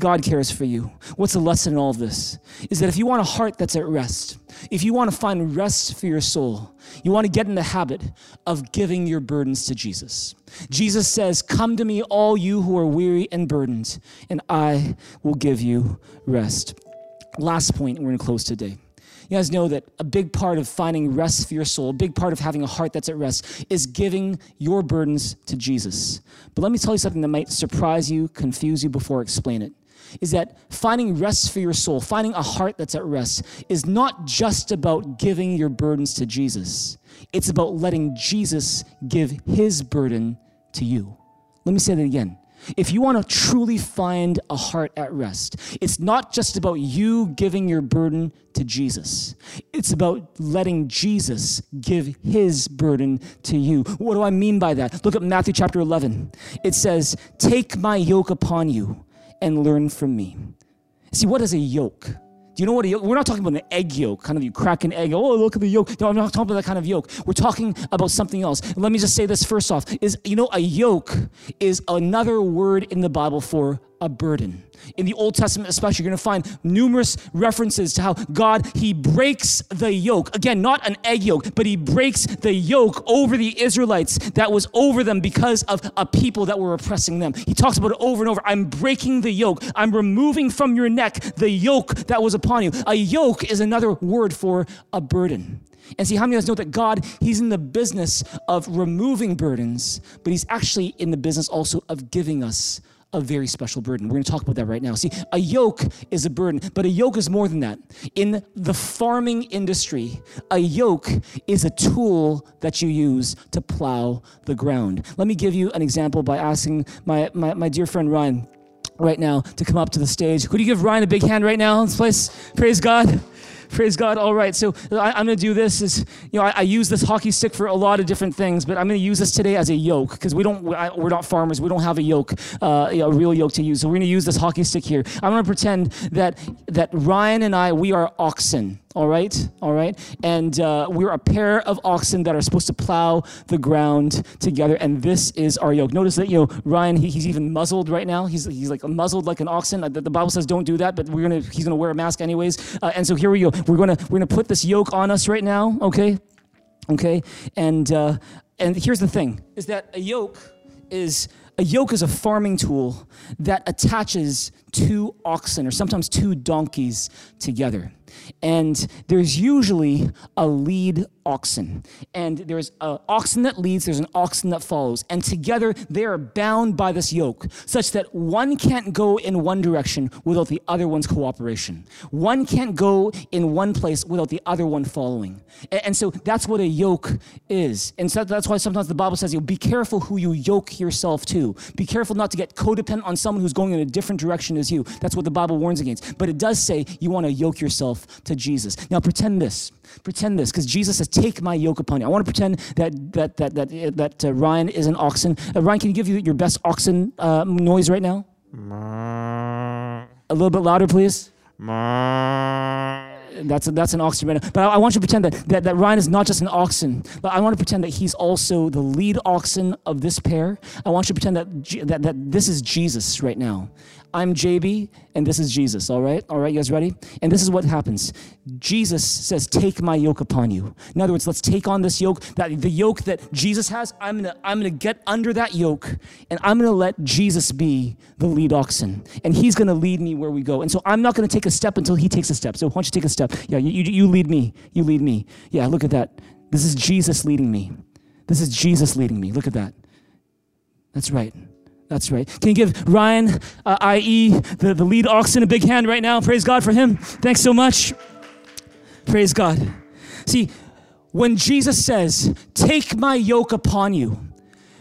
God cares for you. What's the lesson in all of this? Is that if you want a heart that's at rest, if you want to find rest for your soul, you want to get in the habit of giving your burdens to Jesus. Jesus says, Come to me, all you who are weary and burdened, and I will give you rest. Last point, we're going to close today. You guys know that a big part of finding rest for your soul, a big part of having a heart that's at rest, is giving your burdens to Jesus. But let me tell you something that might surprise you, confuse you before I explain it is that finding rest for your soul, finding a heart that's at rest, is not just about giving your burdens to Jesus. It's about letting Jesus give his burden to you. Let me say that again. If you want to truly find a heart at rest, it's not just about you giving your burden to Jesus. It's about letting Jesus give his burden to you. What do I mean by that? Look at Matthew chapter 11. It says, Take my yoke upon you and learn from me. See, what is a yoke? Do you know what a yoke? We're not talking about an egg yolk, kind of you crack an egg. Oh, look at the yolk. No, I'm not talking about that kind of yoke. We're talking about something else. Let me just say this first off: is you know a yoke is another word in the Bible for a burden. In the Old Testament, especially, you're going to find numerous references to how God, He breaks the yoke. Again, not an egg yoke, but He breaks the yoke over the Israelites that was over them because of a people that were oppressing them. He talks about it over and over. I'm breaking the yoke. I'm removing from your neck the yoke that was upon you. A yoke is another word for a burden. And see, how many of us know that God, He's in the business of removing burdens, but He's actually in the business also of giving us a very special burden. We're going to talk about that right now. See, a yoke is a burden, but a yoke is more than that. In the farming industry, a yoke is a tool that you use to plow the ground. Let me give you an example by asking my, my, my dear friend Ryan right now to come up to the stage. Could you give Ryan a big hand right now in this place? Praise God. Praise God. All right. So I, am going to do this. Is you know I, I, use this hockey stick for a lot of different things, but I'm going to use this today as a yoke because we don't we're not farmers. We don't have a yoke, uh, a real yoke to use. So we're going to use this hockey stick here. I'm going to pretend that that Ryan and I we are oxen. All right? All right? And uh, we're a pair of oxen that are supposed to plow the ground together, and this is our yoke. Notice that, you know, Ryan, he, he's even muzzled right now. He's, he's like muzzled like an oxen. The, the Bible says don't do that, but we're gonna, he's gonna wear a mask anyways. Uh, and so here we go. We're gonna, we're gonna put this yoke on us right now, okay? Okay? And, uh, and here's the thing, is that a yoke is, a yoke is a farming tool that attaches two oxen or sometimes two donkeys together. And there's usually a lead oxen. And there's an oxen that leads, there's an oxen that follows. And together they are bound by this yoke, such that one can't go in one direction without the other one's cooperation. One can't go in one place without the other one following. And so that's what a yoke is. And so that's why sometimes the Bible says, you know, be careful who you yoke yourself to. Be careful not to get codependent on someone who's going in a different direction as you. That's what the Bible warns against. But it does say you want to yoke yourself to Jesus. Now pretend this. Pretend this, because Jesus says, "Take my yoke upon you." I want to pretend that that that that that uh, Ryan is an oxen. Uh, Ryan, can you give you your best oxen uh, noise right now? A little bit louder, please. That's a, that's an oxen right now. But I, I, want you to pretend that, that, that Ryan is not just an oxen, but I want to pretend that he's also the lead oxen of this pair. I want you to pretend that, that, that this is Jesus right now. I'm JB, and this is Jesus, all right? All right, you guys ready? And this is what happens. Jesus says, Take my yoke upon you. In other words, let's take on this yoke, that the yoke that Jesus has, I'm gonna, I'm gonna get under that yoke, and I'm gonna let Jesus be the lead oxen. And he's gonna lead me where we go. And so I'm not gonna take a step until he takes a step. So why don't you take a step? Yeah, you, you, you lead me. You lead me. Yeah, look at that. This is Jesus leading me. This is Jesus leading me. Look at that. That's right. That's right. Can you give Ryan, uh, i.e., the, the lead oxen, a big hand right now? Praise God for him. Thanks so much. Praise God. See, when Jesus says, Take my yoke upon you,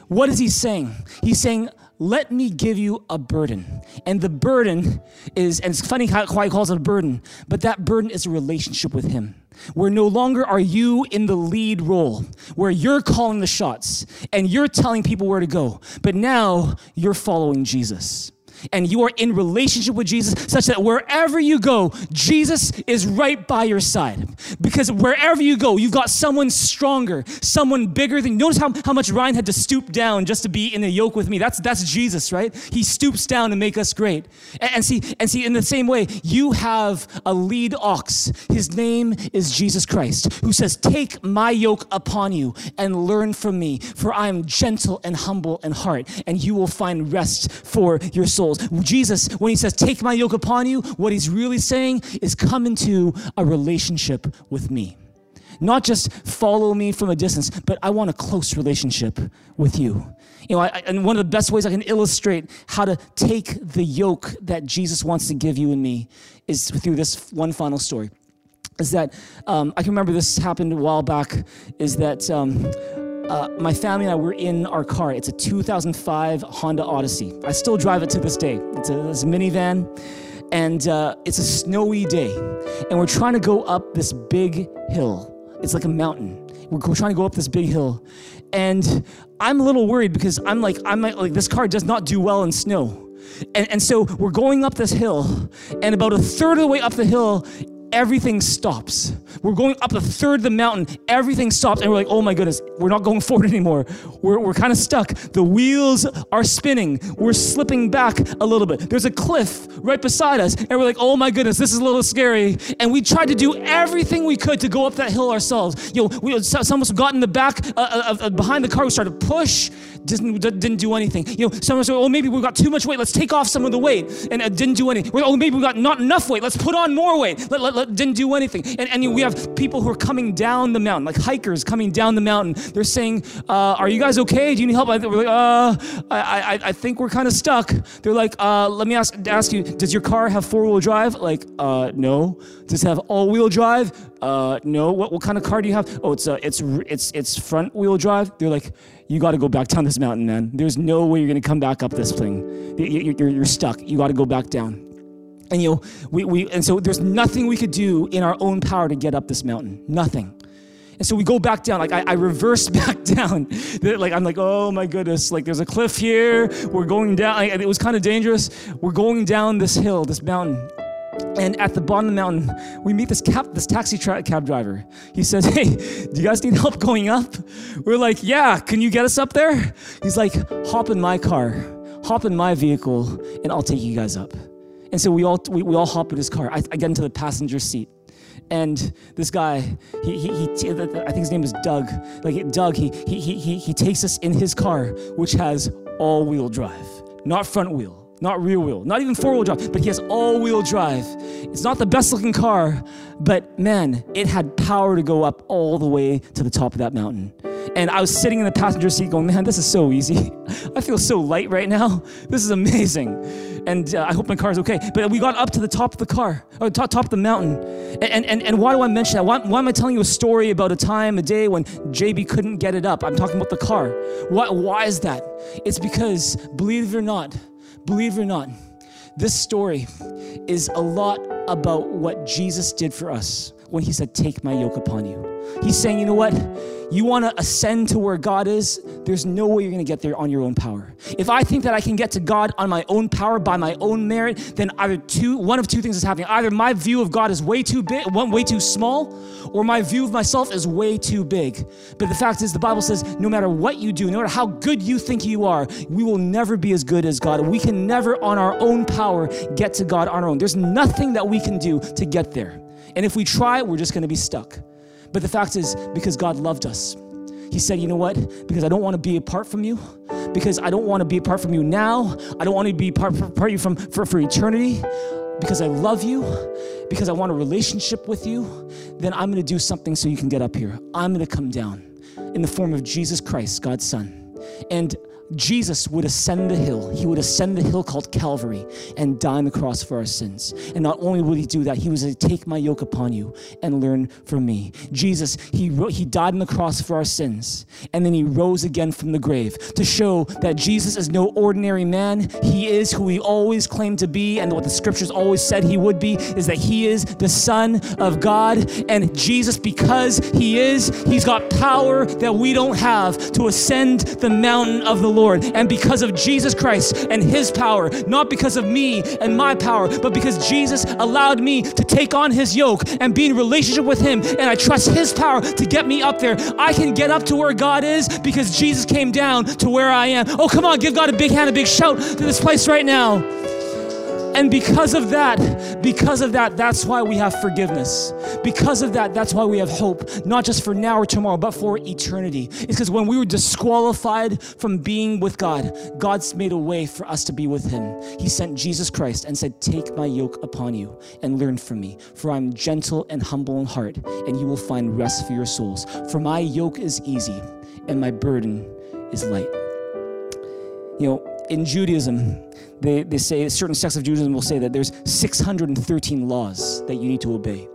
what is he saying? He's saying, let me give you a burden. And the burden is, and it's funny how, he calls it a burden, but that burden is a relationship with him. Where no longer are you in the lead role, where you're calling the shots and you're telling people where to go, but now you're following Jesus and you are in relationship with Jesus such that wherever you go, Jesus is right by your side. Because wherever you go, you've got someone stronger, someone bigger than you. Notice how, how much Ryan had to stoop down just to be in the yoke with me. That's that's Jesus, right? He stoops down to make us great. And, and see, and see, in the same way, you have a lead ox. His name is Jesus Christ, who says, Take my yoke upon you and learn from me, for I am gentle and humble in heart, and you will find rest for your soul souls. Jesus, when he says, Take my yoke upon you, what he's really saying is come into a relationship with me. Not just follow me from a distance, but I want a close relationship with you. You know, I, and one of the best ways I can illustrate how to take the yoke that Jesus wants to give you and me is through this one final story. Is that um, I can remember this happened a while back. Is that um, uh, my family and I were in our car. It's a 2005 Honda Odyssey. I still drive it to this day. It's a, it's a minivan, and uh, it's a snowy day, and we're trying to go up this big hill. It's like a mountain. We're, trying to go up this big hill, and I'm a little worried because I'm like, I'm like, like this car does not do well in snow. And, and so we're going up this hill, and about a third of the way up the hill, everything stops. We're going up the third of the mountain, everything stops, and we're like, oh my goodness, we're not going forward anymore. We're, we're kind of stuck. The wheels are spinning. We're slipping back a little bit. There's a cliff right beside us, and we're like, oh my goodness, this is a little scary. And we tried to do everything we could to go up that hill ourselves. You know, we, some of us got in the back, uh, uh, behind the car, we started to push, didn't, didn't do anything. You know, some of us oh, maybe we got too much weight, let's take off some of the weight, and it didn't do anything. Oh, maybe we got not enough weight, let's put on more weight. Let, let, didn't do anything. And, and we have people who are coming down the mountain, like hikers coming down the mountain. They're saying, uh, Are you guys okay? Do you need help? We're like, uh, I, I, I think we're kind of stuck. They're like, uh, Let me ask, ask you, does your car have four wheel drive? Like, uh, no. Does it have all wheel drive? Uh, no. What, what kind of car do you have? Oh, it's, uh, it's, it's, it's front wheel drive. They're like, you got to go back down this mountain, man. There's no way you're going to come back up this thing. You're, you're stuck. You got to go back down. And you know, we, we and so there's nothing we could do in our own power to get up this mountain. Nothing. And so we go back down. Like I, I reverse back down. like I'm like, oh my goodness! Like there's a cliff here. We're going down. Like, it was kind of dangerous. We're going down this hill, this mountain, And at the bottom of the mountain, we meet this cab, this taxi tra- cab driver. He says, "Hey, do you guys need help going up?" We're like, "Yeah, can you get us up there?" He's like, "Hop in my car, hop in my vehicle, and I'll take you guys up." And so we all we, we all hop in his car. I, I get into the passenger seat, and this guy, he, he, he, I think his name is Doug. Like Doug, he, he, he, he takes us in his car, which has all-wheel drive, not front wheel not rear wheel, not even four wheel drive, but he has all wheel drive. It's not the best looking car, but man, it had power to go up all the way to the top of that mountain. And I was sitting in the passenger seat going, man, this is so easy. I feel so light right now. This is amazing. And uh, I hope my car is okay. But we got up to the top of the car, or top, top of the mountain. And, and, and why do I mention that? Why, why am I telling you a story about a time, a day when JB couldn't get it up? I'm talking about the car. Why, why is that? It's because, believe it or not, Believe it or not, this story is a lot about what Jesus did for us when he said, Take my yoke upon you. He's saying, You know what? You want to ascend to where God is? There's no way you're going to get there on your own power. If I think that I can get to God on my own power, by my own merit, then either two, one of two things is happening. Either my view of God is way too big, one way too small, or my view of myself is way too big. But the fact is, the Bible says no matter what you do, no matter how good you think you are, we will never be as good as God. We can never, on our own power, get to God on our own. There's nothing that we can do to get there. And if we try, we're just going to be stuck. But the fact is, because God loved us, He said, You know what? Because I don't want to be apart from you, because I don't want to be apart from you now, I don't want to be apart from you from, for, for eternity, because I love you, because I want a relationship with you, then I'm going to do something so you can get up here. I'm going to come down in the form of Jesus Christ, God's Son. And Jesus would ascend the hill. He would ascend the hill called Calvary and die on the cross for our sins. And not only would he do that, he was to take my yoke upon you and learn from me. Jesus, he, he died on the cross for our sins. And then he rose again from the grave to show that Jesus is no ordinary man. He is who he always claimed to be. And what the scriptures always said he would be is that he is the Son of God. And Jesus, because he is, he's got power that we don't have to ascend the mountain of the Lord. And because of Jesus Christ and His power, not because of me and my power, but because Jesus allowed me to take on His yoke and be in relationship with Him, and I trust His power to get me up there, I can get up to where God is because Jesus came down to where I am. Oh, come on, give God a big hand, a big shout to this place right now. And because of that, because of that, that's why we have forgiveness. Because of that, that's why we have hope, not just for now or tomorrow, but for eternity. It's because when we were disqualified from being with God, God's made a way for us to be with Him. He sent Jesus Christ and said, Take my yoke upon you and learn from me, for I'm gentle and humble in heart, and you will find rest for your souls. For my yoke is easy and my burden is light. You know, in Judaism, they, they say certain sects of Judaism will say that there's 613 laws that you need to obey.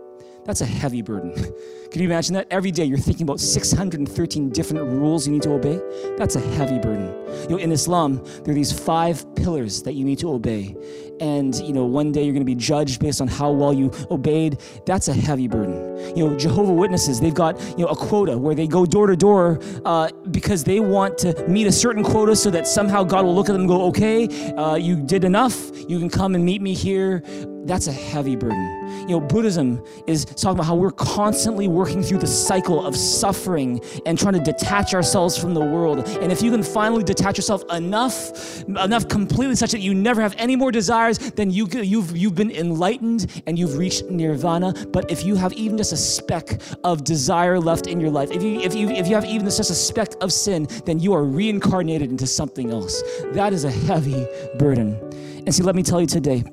That's a heavy burden. Can you imagine that? Every day you're thinking about 613 different rules you need to obey. That's a heavy burden. You know, in Islam, there are these five pillars that you need to obey. And, you know, one day you're going to be judged based on how well you obeyed. That's a heavy burden. You know, Jehovah Witnesses, they've got, you know, a quota where they go door to door uh, because they want to meet a certain quota so that somehow God will look at them and go, okay, uh, you did enough. You can come and meet me here that's a heavy burden. You know, Buddhism is talking about how we're constantly working through the cycle of suffering and trying to detach ourselves from the world. And if you can finally detach yourself enough, enough completely such that you never have any more desires, then you, you've, you've been enlightened and you've reached nirvana. But if you have even just a speck of desire left in your life, if you, if you, if you have even just a speck of sin, then you are reincarnated into something else. That is a heavy burden. And see, let me tell you today,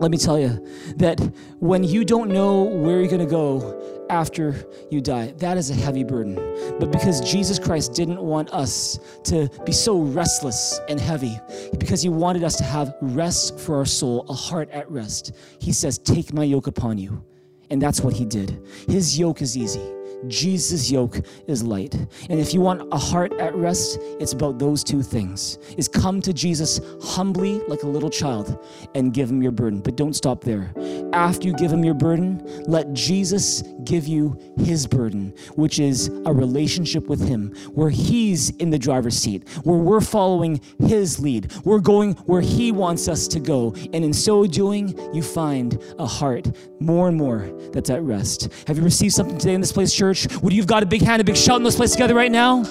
let me tell you that when you don't know where you're going to go after you die, that is a heavy burden. But because Jesus Christ didn't want us to be so restless and heavy, because he wanted us to have rest for our soul, a heart at rest, he says, Take my yoke upon you. And that's what he did. His yoke is easy. Jesus' yoke is light. And if you want a heart at rest, it's about those two things. Is come to Jesus humbly like a little child and give him your burden. But don't stop there. After you give him your burden, let Jesus give you his burden, which is a relationship with him where he's in the driver's seat, where we're following his lead. We're going where he wants us to go. And in so doing, you find a heart more and more that's at rest. Have you received something today in this place, church? Would you have got a big hand, a big shout in this place together right now?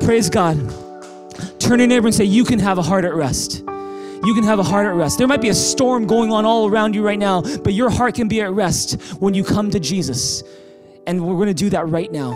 Praise God. Turn to your neighbor and say, You can have a heart at rest. You can have a heart at rest. There might be a storm going on all around you right now, but your heart can be at rest when you come to Jesus. And we're going to do that right now.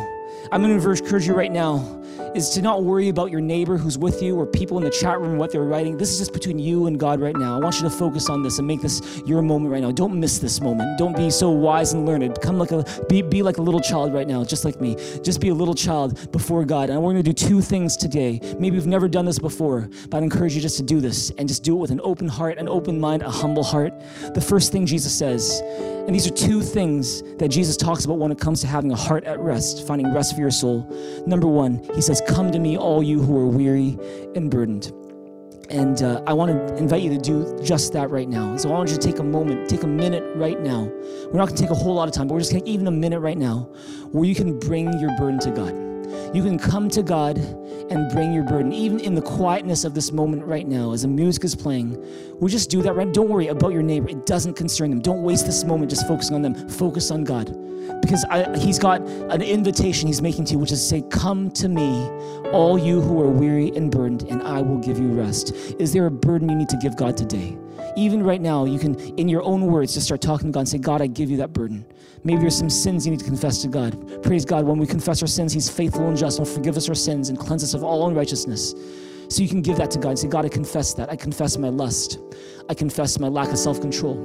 I'm going to encourage you right now is to not worry about your neighbor who's with you or people in the chat room what they're writing. This is just between you and God right now. I want you to focus on this and make this your moment right now. Don't miss this moment. Don't be so wise and learned. Come like a be, be like a little child right now, just like me. Just be a little child before God. And we're going to do two things today. Maybe you've never done this before, but I encourage you just to do this and just do it with an open heart, an open mind, a humble heart. The first thing Jesus says and these are two things that Jesus talks about when it comes to having a heart at rest, finding rest for your soul. Number one, he says, Come to me, all you who are weary and burdened. And uh, I want to invite you to do just that right now. So I want you to take a moment, take a minute right now. We're not going to take a whole lot of time, but we're just going to even a minute right now where you can bring your burden to God. You can come to God and bring your burden, even in the quietness of this moment right now, as the music is playing. We just do that right. Don't worry about your neighbor. It doesn't concern them. Don't waste this moment just focusing on them. Focus on God. Because I, He's got an invitation He's making to you, which is to say, Come to me, all you who are weary and burdened, and I will give you rest. Is there a burden you need to give God today? Even right now, you can, in your own words, just start talking to God and say, God, I give you that burden. Maybe there's some sins you need to confess to God. Praise God. When we confess our sins, He's faithful and just and will forgive us our sins and cleanse us of all unrighteousness. So you can give that to God and say, God, I confess that. I confess my lust. I confess my lack of self control.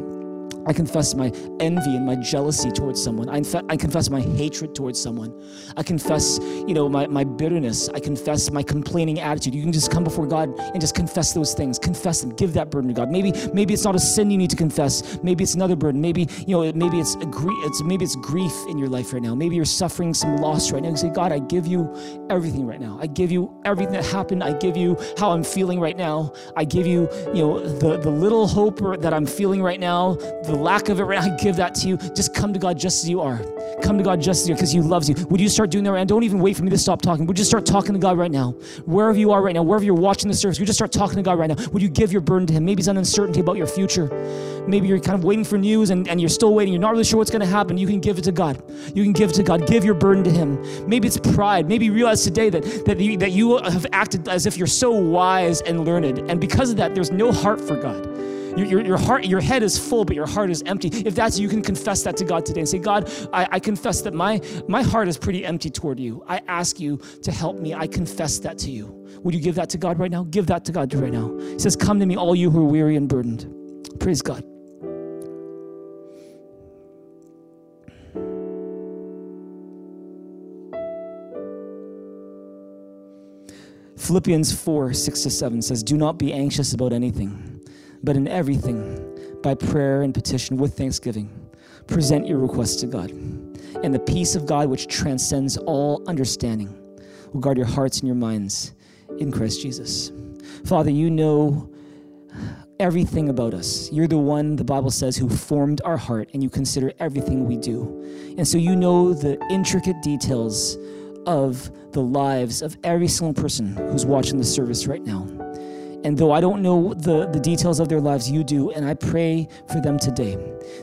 I confess my envy and my jealousy towards someone. I, inf- I, confess my hatred towards someone. I confess, you know, my, my bitterness. I confess my complaining attitude. You can just come before God and just confess those things. Confess them. Give that burden to God. Maybe maybe it's not a sin you need to confess. Maybe it's another burden. Maybe you know maybe it's a gr- it's maybe it's grief in your life right now. Maybe you're suffering some loss right now. You say, God, I give you everything right now. I give you everything that happened. I give you how I'm feeling right now. I give you you know the the little hope that I'm feeling right now the lack of it right now, I give that to you. Just come to God just as you are. Come to God just as you are because He loves you. Would you start doing that right now? Don't even wait for me to stop talking. Would you start talking to God right now? Wherever you are right now, wherever you're watching the service, you just start talking to God right now? Would you give your burden to Him? Maybe it's an uncertainty about your future. Maybe you're kind of waiting for news and, and you're still waiting. You're not really sure what's going to happen. You can give it to God. You can give it to God. Give your burden to Him. Maybe it's pride. Maybe you realize today that, that, you, that you have acted as if you're so wise and learned. And because of that, there's no heart for God. Your, your, your, heart, your head is full, but your heart is empty. If that's you, can confess that to God today and say, God, I, I confess that my, my heart is pretty empty toward you. I ask you to help me. I confess that to you. Would you give that to God right now? Give that to God right now. He says, Come to me, all you who are weary and burdened. Praise God. Philippians 4 6 to 7 says, Do not be anxious about anything but in everything, by prayer and petition with thanksgiving, present your requests to God. And the peace of God, which transcends all understanding, will guard your hearts and your minds in Christ Jesus. Father, you know everything about us. You're the one, the Bible says, who formed our heart, and you consider everything we do. And so you know the intricate details of the lives of every single person who's watching the service right now. And though I don't know the, the details of their lives, you do. And I pray for them today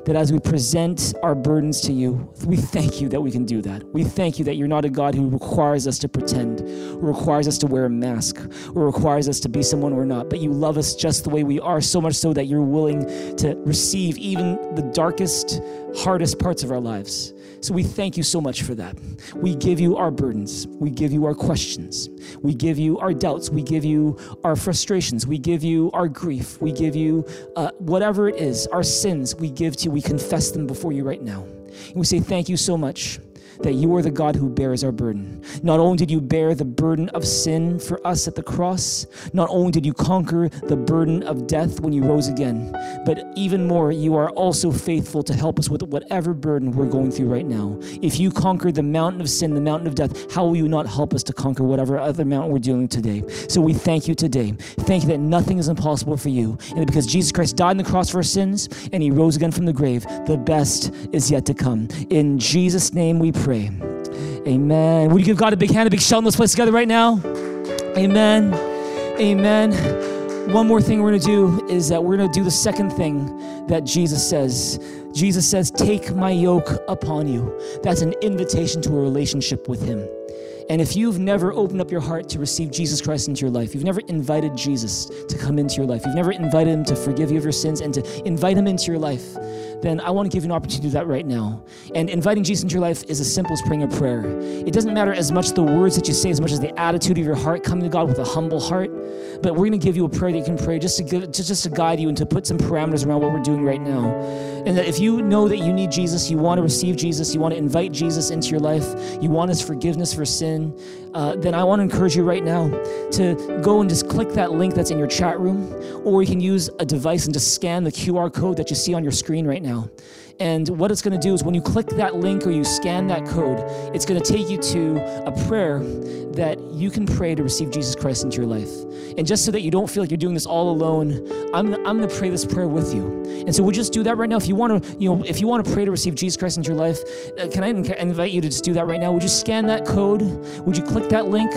that as we present our burdens to you, we thank you that we can do that. We thank you that you're not a God who requires us to pretend, or requires us to wear a mask, or requires us to be someone we're not. But you love us just the way we are, so much so that you're willing to receive even the darkest, hardest parts of our lives. So we thank you so much for that. We give you our burdens. We give you our questions. We give you our doubts. We give you our frustrations. We give you our grief. We give you uh, whatever it is, our sins, we give to you. We confess them before you right now. And we say, Thank you so much that you are the God who bears our burden. Not only did you bear the burden of sin for us at the cross, not only did you conquer the burden of death when you rose again, but even more, you are also faithful to help us with whatever burden we're going through right now. If you conquered the mountain of sin, the mountain of death, how will you not help us to conquer whatever other mountain we're dealing today? So we thank you today. Thank you that nothing is impossible for you. And because Jesus Christ died on the cross for our sins and he rose again from the grave, the best is yet to come. In Jesus' name we pray. Amen. Would you give God a big hand, a big shout in this place together right now? Amen. Amen. One more thing we're going to do is that we're going to do the second thing that Jesus says. Jesus says, Take my yoke upon you. That's an invitation to a relationship with Him. And if you've never opened up your heart to receive Jesus Christ into your life, you've never invited Jesus to come into your life, you've never invited Him to forgive you of your sins and to invite Him into your life, then I want to give you an opportunity to do that right now. And inviting Jesus into your life is as simple as praying a prayer. It doesn't matter as much the words that you say, as much as the attitude of your heart, coming to God with a humble heart. But we're going to give you a prayer that you can pray just to give, just, just to guide you and to put some parameters around what we're doing right now. And that if you know that you need Jesus, you want to receive Jesus, you want to invite Jesus into your life, you want His forgiveness for sin, uh, then I want to encourage you right now to go and just click that link that's in your chat room, or you can use a device and just scan the QR code that you see on your screen right now. And what it's going to do is when you click that link or you scan that code, it's going to take you to a prayer that you can pray to receive Jesus Christ into your life. And just so that you don't feel like you're doing this all alone, I'm, I'm going to pray this prayer with you. And so we'll just do that right now. If you want to, you know, if you want to pray to receive Jesus Christ into your life, uh, can I invite you to just do that right now? Would you scan that code? Would you click that link?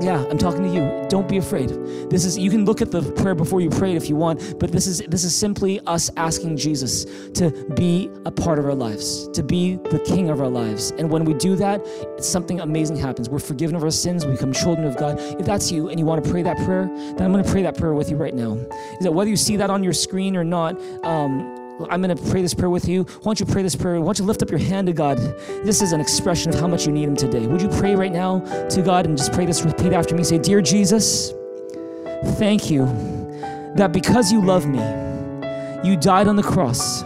Yeah, I'm talking to you. Don't be afraid. This is you can look at the prayer before you pray it if you want, but this is this is simply us asking Jesus to be a part of our lives, to be the king of our lives. And when we do that, something amazing happens. We're forgiven of our sins, we become children of God. If that's you and you want to pray that prayer, then I'm going to pray that prayer with you right now. Is that whether you see that on your screen or not, um, I'm going to pray this prayer with you. Why don't you pray this prayer? Why don't you lift up your hand to God? This is an expression of how much you need Him today. Would you pray right now to God and just pray this? Repeat after me. Say, Dear Jesus, thank you that because you love me, you died on the cross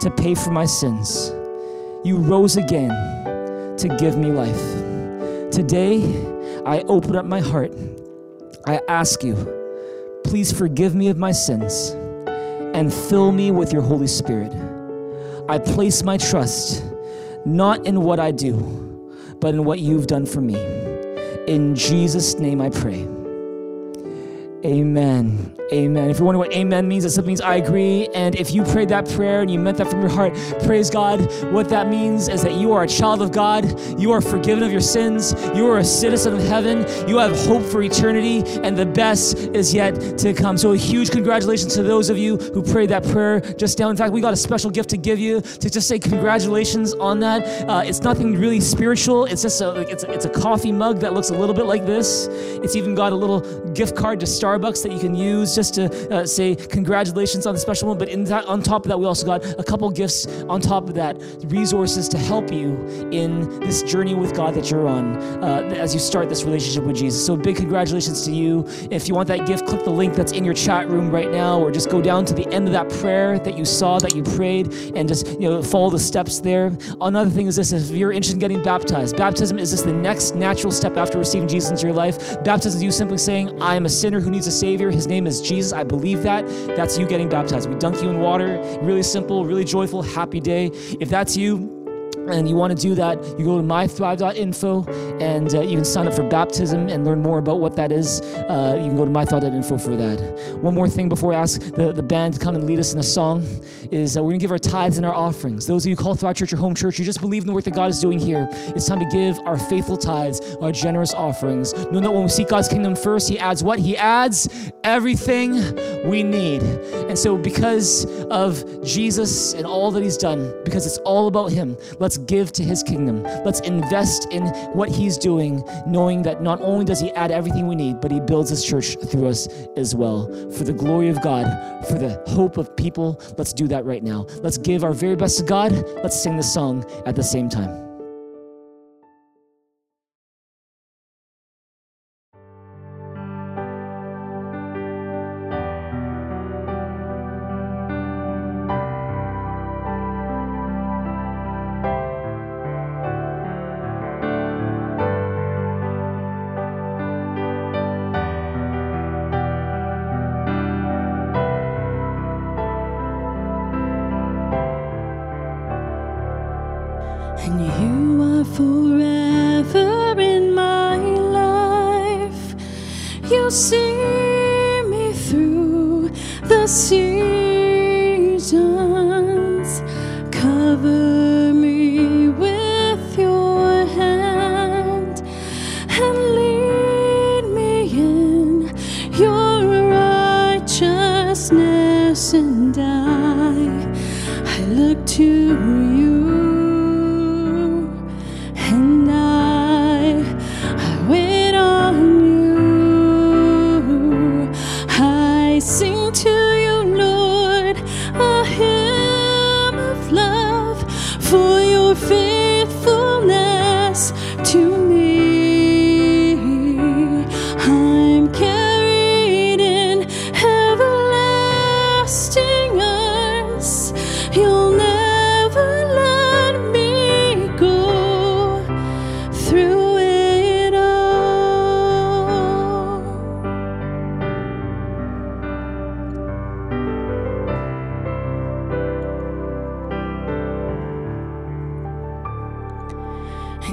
to pay for my sins. You rose again to give me life. Today, I open up my heart. I ask you, please forgive me of my sins and fill me with your Holy Spirit. I place my trust not in what I do, but in what you've done for me. In Jesus' name I pray. Amen. Amen. If you're wondering what amen means, it simply means I agree. And if you prayed that prayer and you meant that from your heart, praise God. What that means is that you are a child of God. You are forgiven of your sins. You are a citizen of heaven. You have hope for eternity, and the best is yet to come. So, a huge congratulations to those of you who prayed that prayer just now. In fact, we got a special gift to give you to just say congratulations on that. Uh, it's nothing really spiritual. It's just a, it's a, it's a coffee mug that looks a little bit like this. It's even got a little gift card to Starbucks Starbucks that you can use just to uh, say congratulations on the special one. But that, on top of that, we also got a couple gifts on top of that, resources to help you in this journey with God that you're on uh, as you start this relationship with Jesus. So big congratulations to you. If you want that gift, click the link that's in your chat room right now, or just go down to the end of that prayer that you saw that you prayed, and just you know follow the steps there. Another thing is this: if you're interested in getting baptized, baptism is just the next natural step after receiving Jesus into your life. Baptism is you simply saying, "I am a sinner who needs a Savior. His name is Jesus. I believe that. That's you getting baptized. We dunk you in water. Really simple, really joyful, happy day. If that's you, and you want to do that, you go to mythrive.info and uh, you can sign up for baptism and learn more about what that is. Uh, you can go to mythrive.info for that. One more thing before I ask the, the band to come and lead us in a song is we're going to give our tithes and our offerings. Those of you who call Thrive Church your home church, you just believe in the work that God is doing here. It's time to give our faithful tithes, our generous offerings. Know that when we seek God's kingdom first, He adds what? He adds everything we need. And so, because of Jesus and all that He's done, because it's all about Him, let's Let's give to his kingdom. Let's invest in what he's doing, knowing that not only does he add everything we need, but he builds his church through us as well. For the glory of God, for the hope of people, let's do that right now. Let's give our very best to God. Let's sing the song at the same time.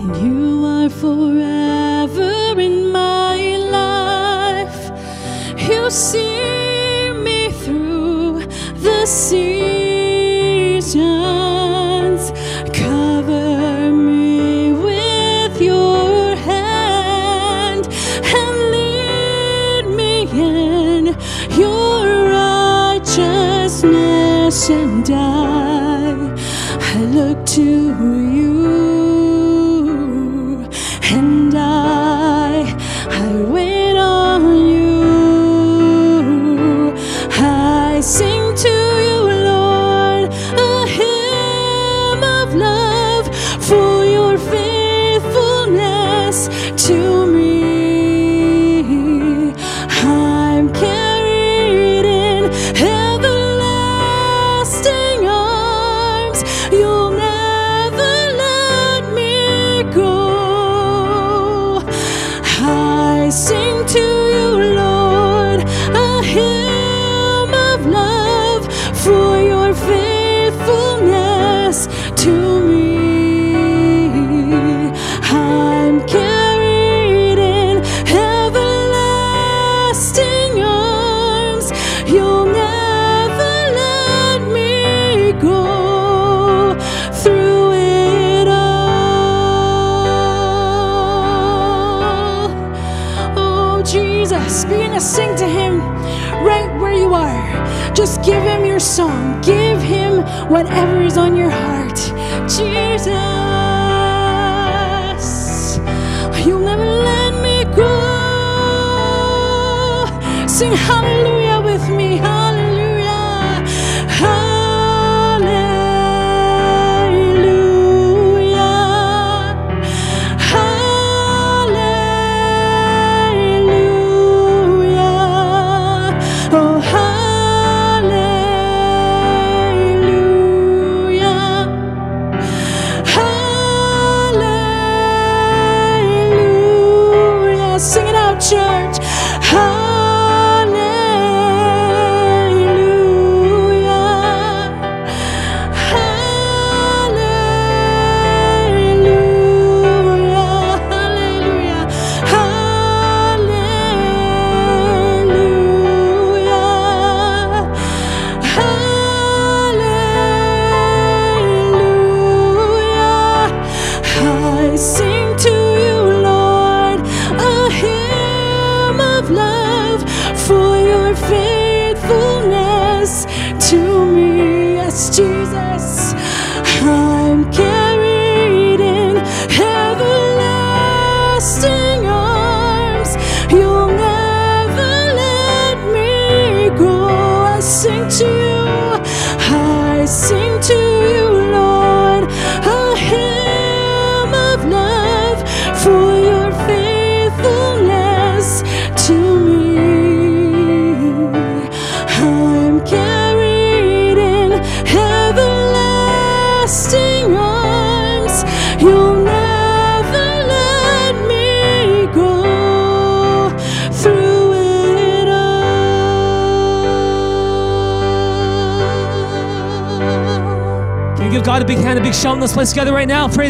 and you are forever in my life. You see. whatever is on your heart. Jesus, you'll never let me go. Sing hallelujah with me.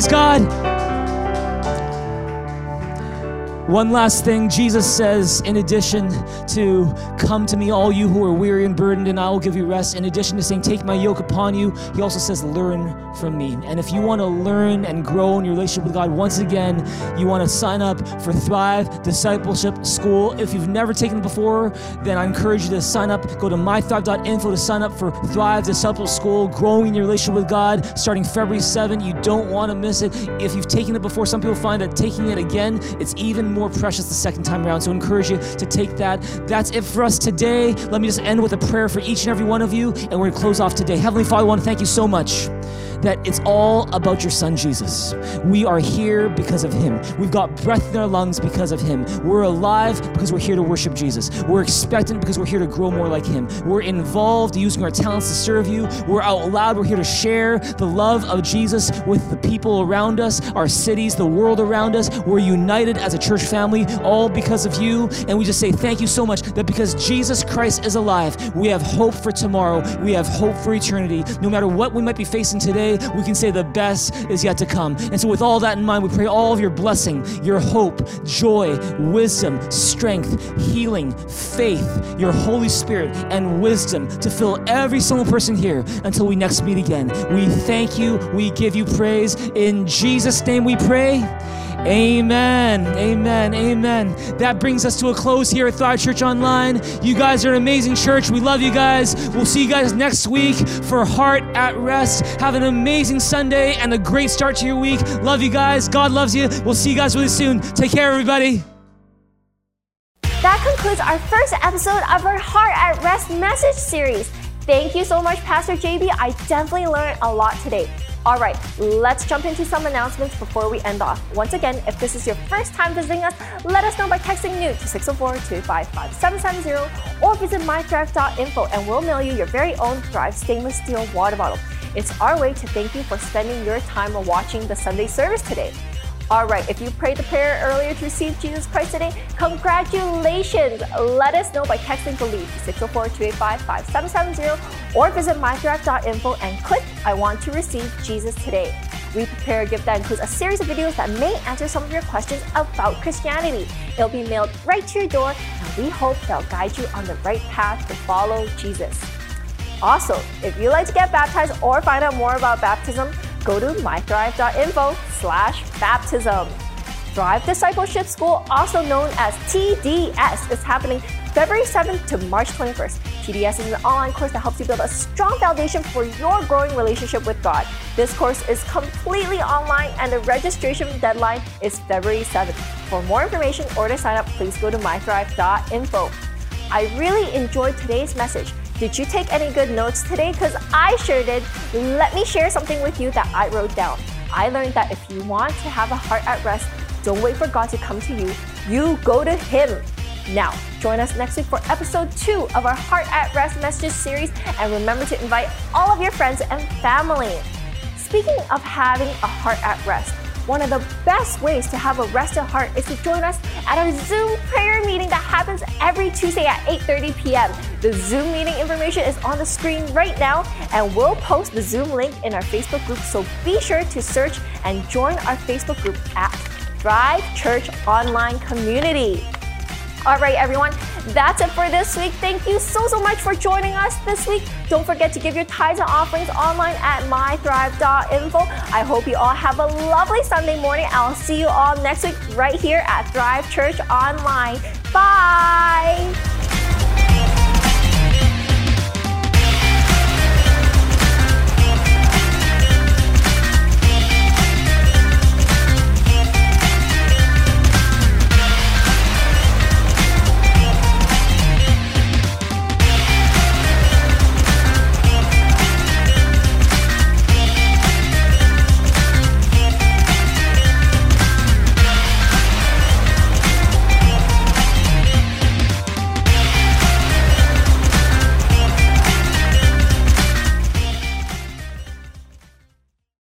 Praise God. One last thing, Jesus says, in addition to come to me, all you who are weary and burdened, and I will give you rest, in addition to saying, take my yoke upon you, he also says, learn from me. And if you want to learn and grow in your relationship with God, once again, you want to sign up for Thrive Discipleship School. If you've never taken it before, then I encourage you to sign up. Go to mythrive.info to sign up for Thrive Discipleship School, growing in your relationship with God, starting February 7. You don't want to miss it. If you've taken it before, some people find that taking it again, it's even more more precious the second time around. So I encourage you to take that. That's it for us today. Let me just end with a prayer for each and every one of you, and we're going to close off today. Heavenly Father, I want to thank you so much that it's all about your son Jesus. We are here because of him. We've got breath in our lungs because of him. We're alive because we're here to worship Jesus. We're expectant because we're here to grow more like him. We're involved using our talents to serve you. We're out loud. We're here to share the love of Jesus with the people around us, our cities, the world around us. We're united as a church family, all because of you. And we just say thank you so much that because Jesus Christ is alive, we have hope for tomorrow. We have hope for eternity. No matter what we might be facing today, we can say the best is yet to come. And so, with all that in mind, we pray all of your blessing, your hope, joy, wisdom, strength, healing, faith, your Holy Spirit, and wisdom to fill every single person here until we next meet again. We thank you. We give you praise. In Jesus' name we pray. Amen. Amen. Amen. That brings us to a close here at Thrive Church Online. You guys are an amazing church. We love you guys. We'll see you guys next week for Heart at Rest. Have an amazing Sunday and a great start to your week. Love you guys. God loves you. We'll see you guys really soon. Take care, everybody. That concludes our first episode of our Heart at Rest message series. Thank you so much, Pastor JB. I definitely learned a lot today. All right, let's jump into some announcements before we end off. Once again, if this is your first time visiting us, let us know by texting new to 604-255-770 or visit mythrive.info and we'll mail you your very own Thrive stainless steel water bottle. It's our way to thank you for spending your time watching the Sunday service today. All right, if you prayed the prayer earlier to receive Jesus Christ today, congratulations! Let us know by texting BELIEVE to 604-285-5770 or visit mythrive.info and click I want to receive Jesus today. We prepare a gift that includes a series of videos that may answer some of your questions about Christianity. It'll be mailed right to your door, and we hope they'll guide you on the right path to follow Jesus. Also, if you'd like to get baptized or find out more about baptism, go to mythrive.info slash baptism. Thrive Discipleship School, also known as TDS, is happening February 7th to March 21st. TDS is an online course that helps you build a strong foundation for your growing relationship with God. This course is completely online and the registration deadline is February 7th. For more information or to sign up, please go to mythrive.info. I really enjoyed today's message. Did you take any good notes today? Because I sure did. Let me share something with you that I wrote down. I learned that if you want to have a heart at rest, don't wait for God to come to you. You go to Him. Now, join us next week for episode two of our Heart at Rest messages series, and remember to invite all of your friends and family. Speaking of having a heart at rest, one of the best ways to have a rest rested heart is to join us at our Zoom prayer meeting that happens every Tuesday at 8:30 p.m. The Zoom meeting information is on the screen right now, and we'll post the Zoom link in our Facebook group. So be sure to search and join our Facebook group at Thrive Church Online Community. All right, everyone, that's it for this week. Thank you so, so much for joining us this week. Don't forget to give your tithes and offerings online at mythrive.info. I hope you all have a lovely Sunday morning. I'll see you all next week right here at Thrive Church Online. Bye.